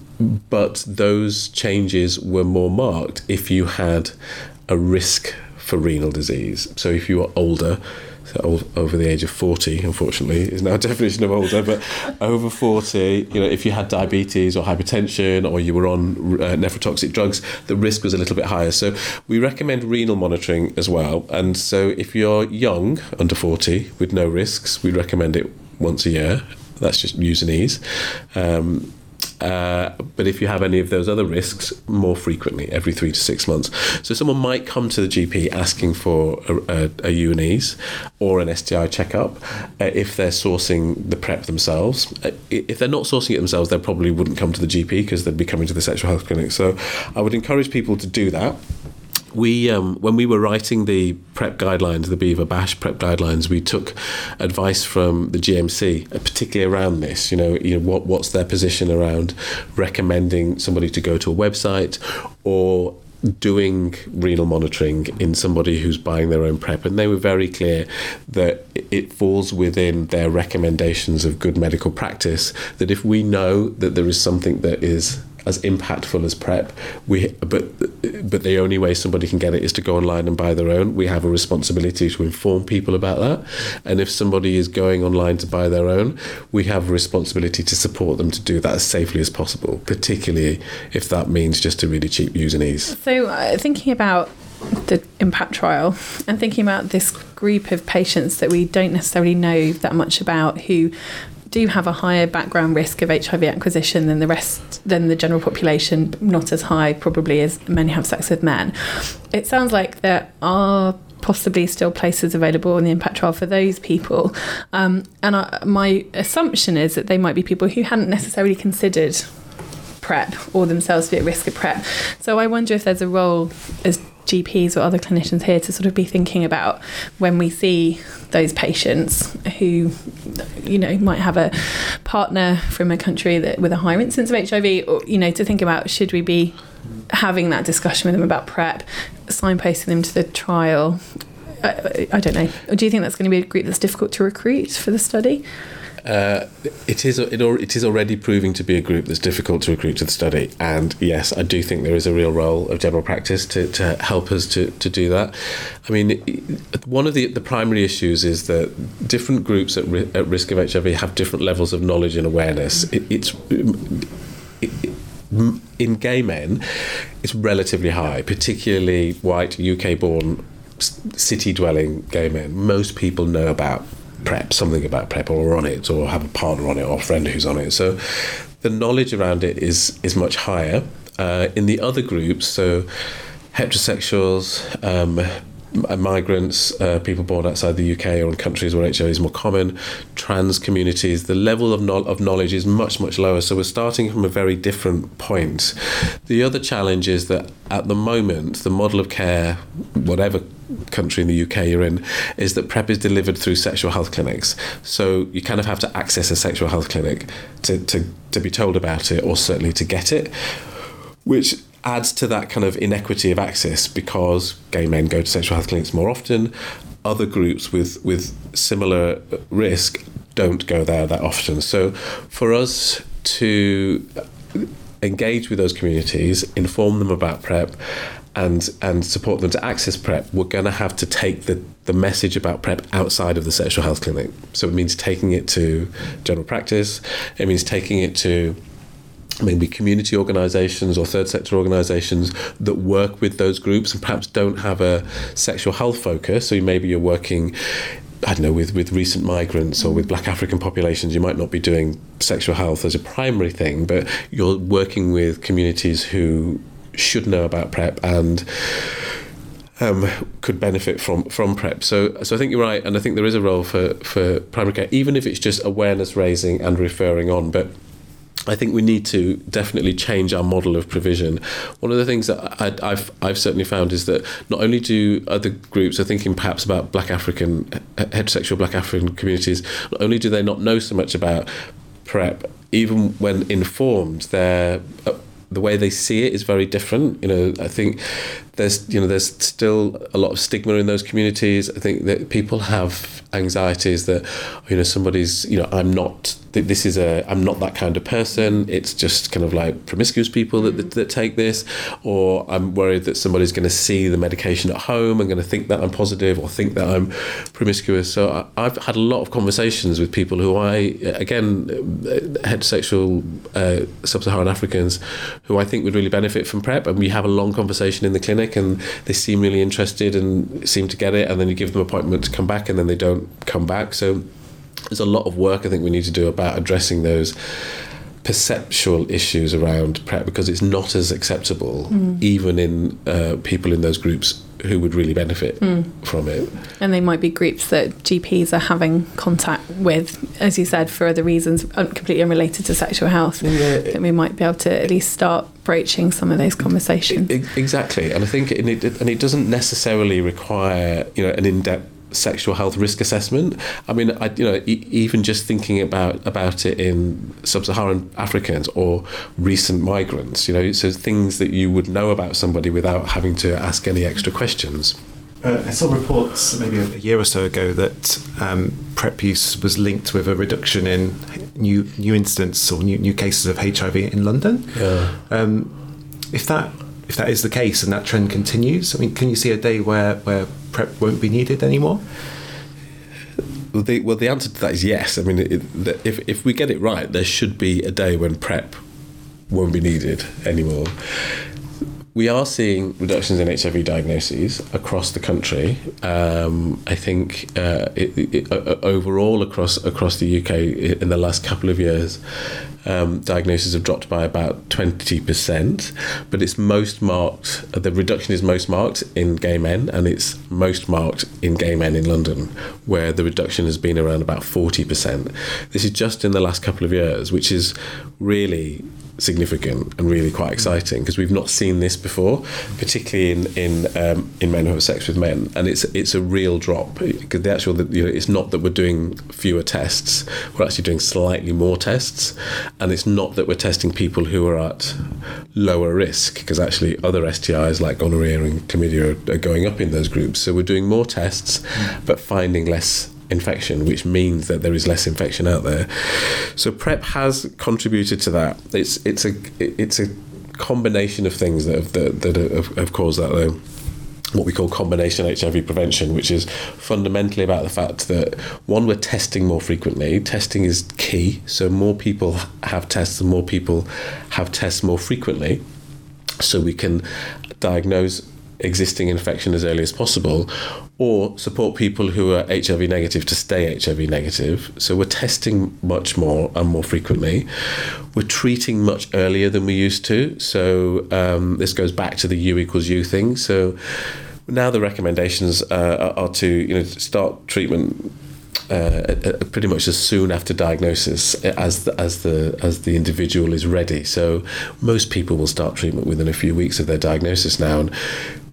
but those changes were more marked if you had a risk for renal disease. So if you are older, so over the age of 40, unfortunately, is now a definition of older, but over 40, you know, if you had diabetes or hypertension or you were on uh, nephrotoxic drugs, the risk was a little bit higher. So we recommend renal monitoring as well. And so if you're young, under 40, with no risks, we recommend it once a year. That's just U and Es. Um, uh, but if you have any of those other risks, more frequently, every three to six months. So someone might come to the GP asking for a, a, a UNEs or an STI checkup uh, if they're sourcing the PrEP themselves. Uh, if they're not sourcing it themselves, they probably wouldn't come to the GP because they'd be coming to the sexual health clinic. So I would encourage people to do that we um, when we were writing the prep guidelines, the BHIVA BASHH prep guidelines, we took advice from the GMC, uh, particularly around this. You know, you know what what's their position around recommending somebody to go to a website or doing renal monitoring in somebody who's buying their own prep and they were very clear that it falls within their recommendations of good medical practice that if we know that there is something that is as impactful as prep. We but but the only way somebody can get it is to go online and buy their own. We have a responsibility to inform people about that. And if somebody is going online to buy their own we have a responsibility to support them to do that as safely as possible particularly if that means just a really cheap U and Es so uh, thinking about the impact trial and thinking about this group of patients that we don't necessarily know that much about who do have a higher background risk of HIV acquisition than the rest than the general population, not as high probably as who have sex with men. It sounds like there are possibly still places available in the impact trial for those people. Um, and I, my assumption is that they might be people who hadn't necessarily considered PrEP or themselves be at risk of PrEP. So I wonder if there's a role as GPs or other clinicians here to sort of be thinking about when we see those patients who, you know, might have a partner from a country that with a higher incidence of HIV, or you know, to think about should we be having that discussion with them about PrEP, signposting them to the trial. I, I don't know. Do you think that's going to be a group that's difficult to recruit for the study? Uh, it is it, it is already proving to be a group that's difficult to recruit to the study, and yes, I do think there is a real role of general practice to, to help us to, to do that. I mean, one of the the primary issues is that different groups at, ri- at risk of HIV have different levels of knowledge and awareness. It, it's it, in gay men, it's relatively high, particularly white UK born city dwelling gay men. Most people know about prep, something about prep, or on it, or have a partner on it, or a friend who's on it. So the knowledge around it is is much higher. Uh, in the other groups, so heterosexuals, um, migrants, uh, people born outside the UK or in countries where HIV is more common, trans communities, the level of, no- of knowledge is much, much lower. So we're starting from a very different point. The other challenge is that at the moment, the model of care, whatever country in the UK you're in is that PrEP is delivered through sexual health clinics. So you kind of have to access a sexual health clinic to, to, to be told about it or certainly to get it, which adds to that kind of inequity of access because gay men go to sexual health clinics more often. Other groups with, with similar risk don't go there that often. So for us to engage with those communities, inform them about PrEP, and and support them to access PrEP, we're going to have to take the, the message about PrEP outside of the sexual health clinic. So it means taking it to general practice. It means taking it to maybe community organisations or third sector organisations that work with those groups and perhaps don't have a sexual health focus. So maybe you're working I don't know, with, with recent migrants or with black African populations, you might not be doing sexual health as a primary thing, but you're working with communities who should know about PrEP and um, could benefit from from PrEP. So, so I think you're right, and I think there is a role for for primary care, even if it's just awareness raising and referring on. But I think we need to definitely change our model of provision. One of the things that I, have I've certainly found is that not only do other groups are thinking perhaps about Black African heterosexual Black African communities, not only do they not know so much about PrEP, even when informed, they're the way they see it is very different. You know, I think there's you know there's still a lot of stigma in those communities. I think that people have anxieties that you know somebody's you know I'm not this is a I'm not that kind of person. It's just kind of like promiscuous people that, that, that take this, or I'm worried that somebody's going to see the medication at home and going to think that I'm positive or think that I'm promiscuous. So I, have had a lot of conversations with people who I again heterosexual uh, sub-Saharan Africans who I think would really benefit from PrEP, and we have a long conversation in the clinic, and they seem really interested and seem to get it, and then you give them appointment to come back, and then they don't come back. So there's a lot of work I think we need to do about addressing those perceptual issues around PrEP because it's not as acceptable mm. even in uh, people in those groups who would really benefit mm. from it. And they might be groups that GPs are having contact with, as you said, for other reasons completely unrelated to sexual health. Yeah. That we might be able to at least start broaching some of those conversations. Exactly, and I think it, and it doesn't necessarily require you know an in-depth sexual health risk assessment. I mean, I, you know, e- even just thinking about about it in sub-Saharan Africans or recent migrants, you know, so things that you would know about somebody without having to ask any extra questions. Uh, I saw reports maybe a year or so ago that um, PrEP use was linked with a reduction in new new incidents or new, new cases of HIV in London. Yeah. Um, if that if that is the case and that trend continues, I mean, can you see a day where where PrEP won't be needed anymore? The, well, the answer to that is yes. I mean, it, if if we get it right, there should be a day when PrEP won't be needed anymore. We are seeing reductions in HIV diagnoses across the country. Um, I think uh, it, it, uh, overall across across the UK in the last couple of years, um, diagnoses have dropped by about 20%, but it's most marked, the reduction is most marked in gay men and it's most marked in gay men in London, where the reduction has been around about 40%. This is just in the last couple of years, which is really significant and really quite exciting because we've not seen this before, particularly in in um, in men who have sex with men, and it's it's a real drop. Because the actual, you know, it's not that we're doing fewer tests; we're actually doing slightly more tests, and it's not that we're testing people who are at lower risk because actually other STIs like gonorrhea and chlamydia are, are going up in those groups. So we're doing more tests, mm. but finding less infection, which means that there is less infection out there. So PrEP has contributed to that. It's it's a it's a combination of things that have, that, that have, have caused that though what we call combination HIV prevention, which is fundamentally about the fact that one, we're testing more frequently. Testing is key. So more people have tests and more people have tests more frequently. So we can diagnose existing infection as early as possible or support people who are HIV negative to stay HIV negative. So we're testing much more and more frequently. We're treating much earlier than we used to. So um, this goes back to the U equals U thing. So now the recommendations uh, are to you know start treatment uh, pretty much as soon after diagnosis as the, as the as the individual is ready. So most people will start treatment within a few weeks of their diagnosis now, and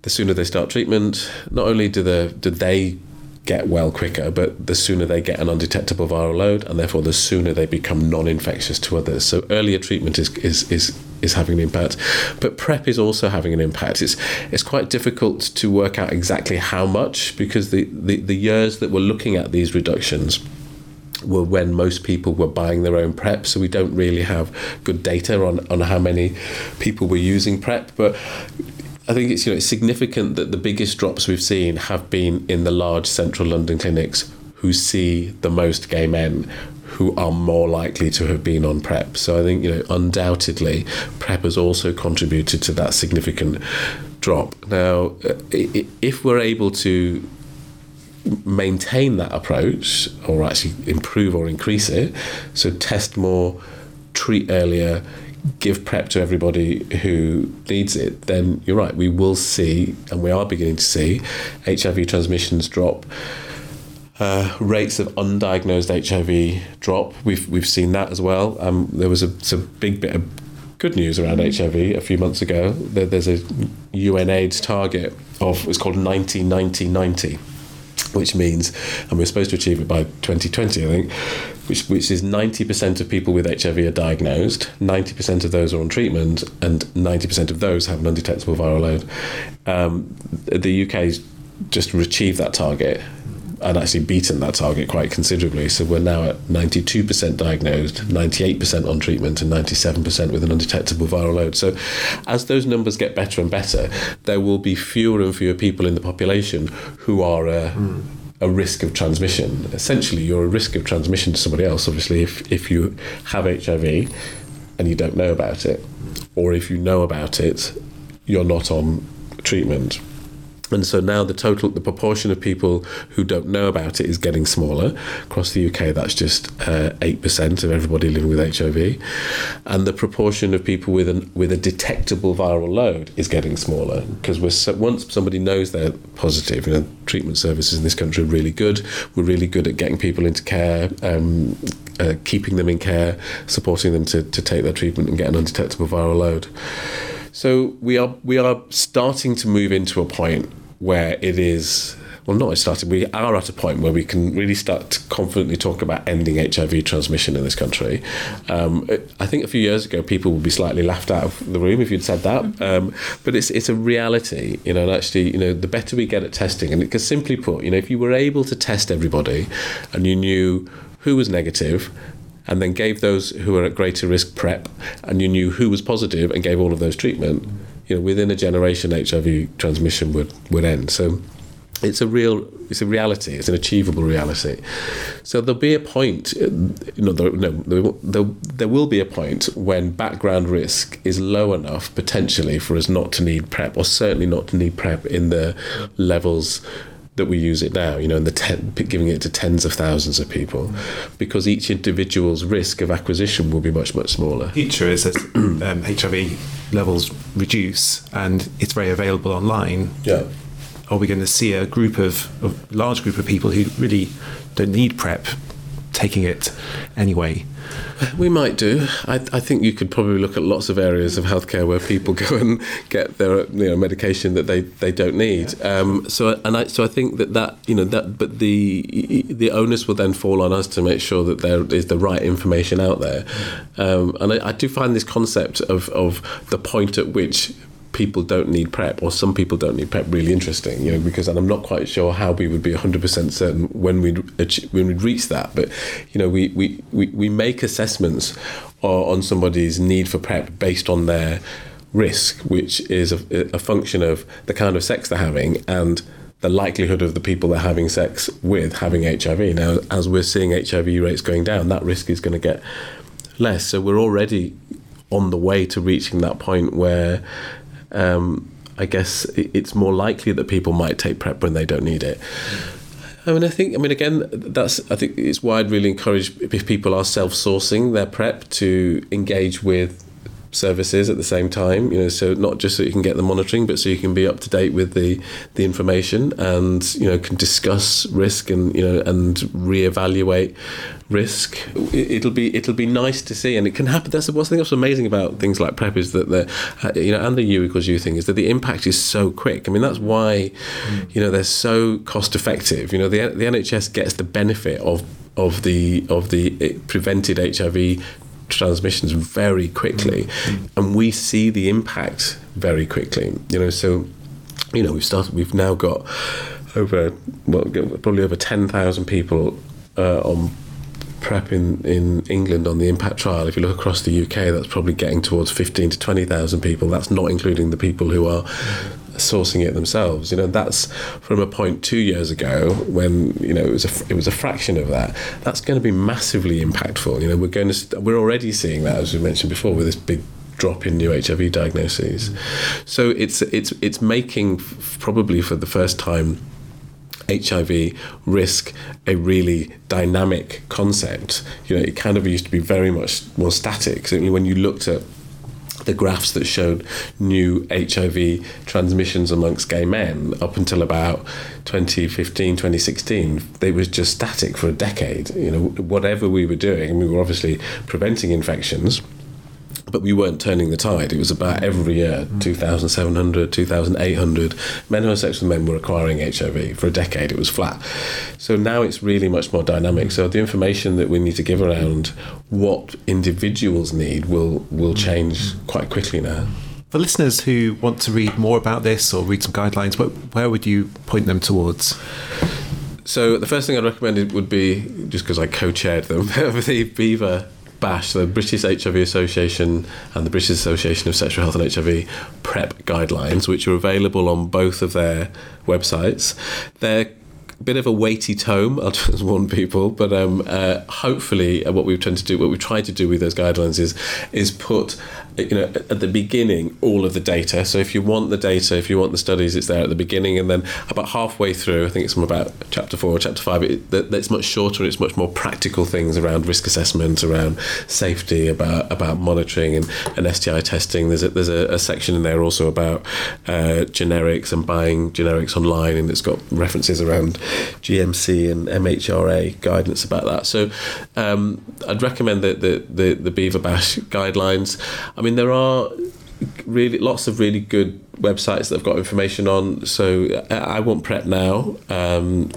the sooner they start treatment, not only do the do they get well quicker, but the sooner they get an undetectable viral load, and therefore the sooner they become non-infectious to others. So earlier treatment is is is is having an impact, but PrEP is also having an impact. It's it's quite difficult to work out exactly how much because the the, the years that we're looking at these reductions were when most people were buying their own PrEP, so we don't really have good data on, on how many people were using PrEP. But I think it's you know it's significant that the biggest drops we've seen have been in the large central London clinics who see the most gay men who are more likely to have been on PrEP. So I think you know undoubtedly PrEP has also contributed to that significant drop. Now, uh, if we're able to maintain that approach or actually improve or increase it, so test more, treat earlier, give PrEP to everybody who needs it, then you're right, we will see, and we are beginning to see, HIV transmissions drop. uh, rates of undiagnosed HIV drop. We've we've seen that as well. Um, there was a, some big bit of good news around HIV a few months ago. There, there's a UNAIDS target of it's called 90 90 90 which means, and we're supposed to achieve it by 2020, I think, which, which is 90% of people with HIV are diagnosed, 90% of those are on treatment, and 90% of those have an undetectable viral load. Um, the UK's just achieved that target and actually beaten that target quite considerably. So we're now at 92% diagnosed, 98% on treatment, and 97% with an undetectable viral load. So as those numbers get better and better, there will be fewer and fewer people in the population who are. Uh, mm. A risk of transmission. Essentially, you're a risk of transmission to somebody else. Obviously, if, if you have HIV and you don't know about it, or if you know about it, you're not on treatment and so now the total, the proportion of people who don't know about it is getting smaller. Across the UK, that's just uh, eight uh, percent of everybody living with HIV, and the proportion of people with an with a detectable viral load is getting smaller because we're once somebody knows they're positive, you know, treatment services in this country are really good. We're really good at getting people into care. Um, uh, keeping them in care, supporting them to, to take their treatment and get an undetectable viral load. So we are we are starting to move into a point where it is well, not starting. We are at a point where we can really start to confidently talk about ending HIV transmission in this country. Um, I think a few years ago, people would be slightly laughed out of the room if you'd said that. Mm-hmm. Um, but it's it's a reality, you know. And actually, you know, the better we get at testing, and because simply put, you know, if you were able to test everybody, and you knew who was negative and then gave those who were at greater risk PrEP, and you knew who was positive and gave all of those treatment, you know, within a generation, HIV transmission would, would end. So it's a real it's a reality it's an achievable reality so there'll be a point uh, know there, no, there, there will be a point when background risk is low enough potentially for us not to need prep or certainly not to need prep in the levels that we use it now, you know, in the ten, giving it to tens of thousands of people, because each individual's risk of acquisition will be much much smaller. Future is as um, HIV levels reduce and it's very available online. Yeah, are we going to see a group of a large group of people who really don't need prep taking it anyway? We might do. I, I, think you could probably look at lots of areas of healthcare where people go and get their you know medication that they, they don't need. Um, so and I so I think that that you know that but the the onus will then fall on us to make sure that there is the right information out there. Um, and I, I do find this concept of of the point at which people don't need prep or some people don't need prep really interesting you know because and I'm not quite sure how we would be 100% certain when we'd when we'd reach that but you know we we, we, we make assessments on somebody's need for prep based on their risk which is a, a function of the kind of sex they're having and the likelihood of the people they're having sex with having HIV now as we're seeing HIV rates going down that risk is going to get less. So we're already on the way to reaching that point where um, I guess it's more likely that people might take prep when they don't need it. I mean, I think, I mean, again, that's, I think it's why I'd really encourage if people are self sourcing their prep to engage with services at the same time you know so not just so you can get the monitoring but so you can be up to date with the the information and you know can discuss risk and you know and reevaluate risk. It'll be it'll be nice to see and it can happen. That's what's, what's amazing about things like prep is that the you know and the u equals u thing is that the impact is so quick. I mean that's why mm. you know they're so cost effective. You know the, the nhs gets the benefit of of the of the prevented hiv transmissions very quickly, mm-hmm. and we see the impact very quickly. You know, so you know we've started. We've now got over well, probably over ten thousand people uh, on prep in, in England on the impact trial. If you look across the UK, that's probably getting towards fifteen to twenty thousand people. That's not including the people who are sourcing it themselves. You know, that's from a point two years ago when you know it was a it was a fraction of that. That's going to be massively impactful. You know, we're going to we're already seeing that as we mentioned before with this big drop in new HIV diagnoses. Mm. So it's it's it's making f- probably for the first time HIV risk a really dynamic concept. You know, it kind of used to be very much more static. Certainly, when you looked at the graphs that showed new HIV transmissions amongst gay men up until about 2015, 2016, they was just static for a decade. You know, whatever we were doing, we were obviously preventing infections but we weren't turning the tide. It was about every year, 2,700, 2,800 men homosexual men were acquiring HIV. For a decade, it was flat. So now it's really much more dynamic. So the information that we need to give around what individuals need will will change quite quickly now. For listeners who want to read more about this or read some guidelines, where would you point them towards? So the first thing I'd recommend would be just because I co-chaired them, the BHIVA BASHH, the British HIV Association and the British Association of Sexual Health and HIV PrEP guidelines, which are available on both of their websites. They're bit of a weighty tome, I'll just warn people, but um, uh, hopefully uh, what we've tried to do, what we've tried to do with those guidelines is is put you know at the beginning all of the data. So if you want the data if you want the studies it's there at the beginning and then about halfway through i think it's from about chapter 4 or chapter 5 it, it's much shorter it's much more practical things around risk assessment around safety about about monitoring and, and sti testing. There's a, there's a, a section in there also about uh, generics and buying generics online and it's got references around gmc and mhra guidance about that so um, i'd recommend the, the, the, the BHIVA BASHH guidelines I mean, there are really lots of really good websites that have got information on. So I want prep now. Um,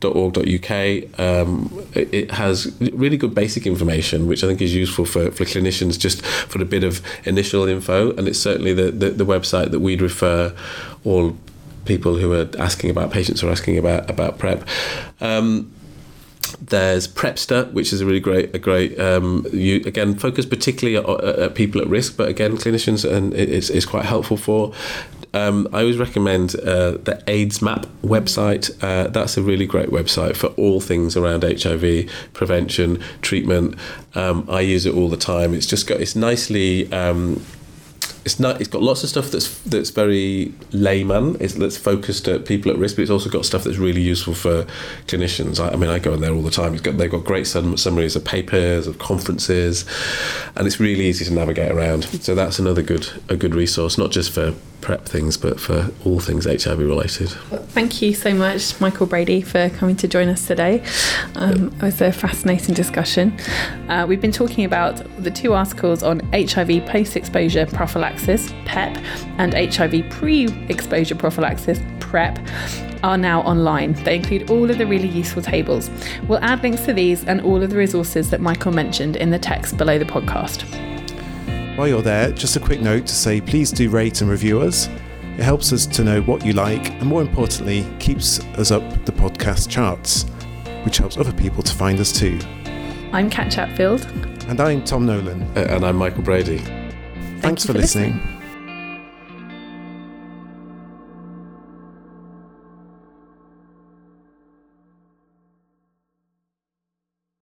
.org.uk um, it has really good basic information which I think is useful for, for clinicians just for a bit of initial info and it's certainly the, the, the website that we'd refer all people who are asking about patients are asking about about prep um, there's Prepster, which is a really great, a great, um, you again focus particularly at, at, people at risk, but again clinicians and it's, it's quite helpful for. Um, I always recommend uh, the AIDS Map website. Uh, that's a really great website for all things around HIV prevention, treatment. Um, I use it all the time. It's just got it's nicely um, it's not it's got lots of stuff that's that's very layman. It's that's focused at people at risk but it's also got stuff that's really useful for clinicians. I, I mean I go in there all the time. Got they've got great summaries of papers of conferences and it's really easy to navigate around. So that's another good a good resource not just for prep things, but for all things HIV related. Thank you so much, Michael Brady, for coming to join us today. Um, it was a fascinating discussion. Uh, we've been talking about the two articles on HIV post exposure prophylaxis, PEP, and HIV pre exposure prophylaxis, PrEP are now online. They include all of the really useful tables. We'll add links to these and all of the resources that Michael mentioned in the text below the podcast. While you're there, just a quick note to say please do rate and review us. It helps us to know what you like and more importantly, keeps us up the podcast charts, which helps other people to find us too. I'm Kat Chatfield. And I'm Tom Nolan. Uh, and I'm Michael Brady. Thanks for, for, listening. listening.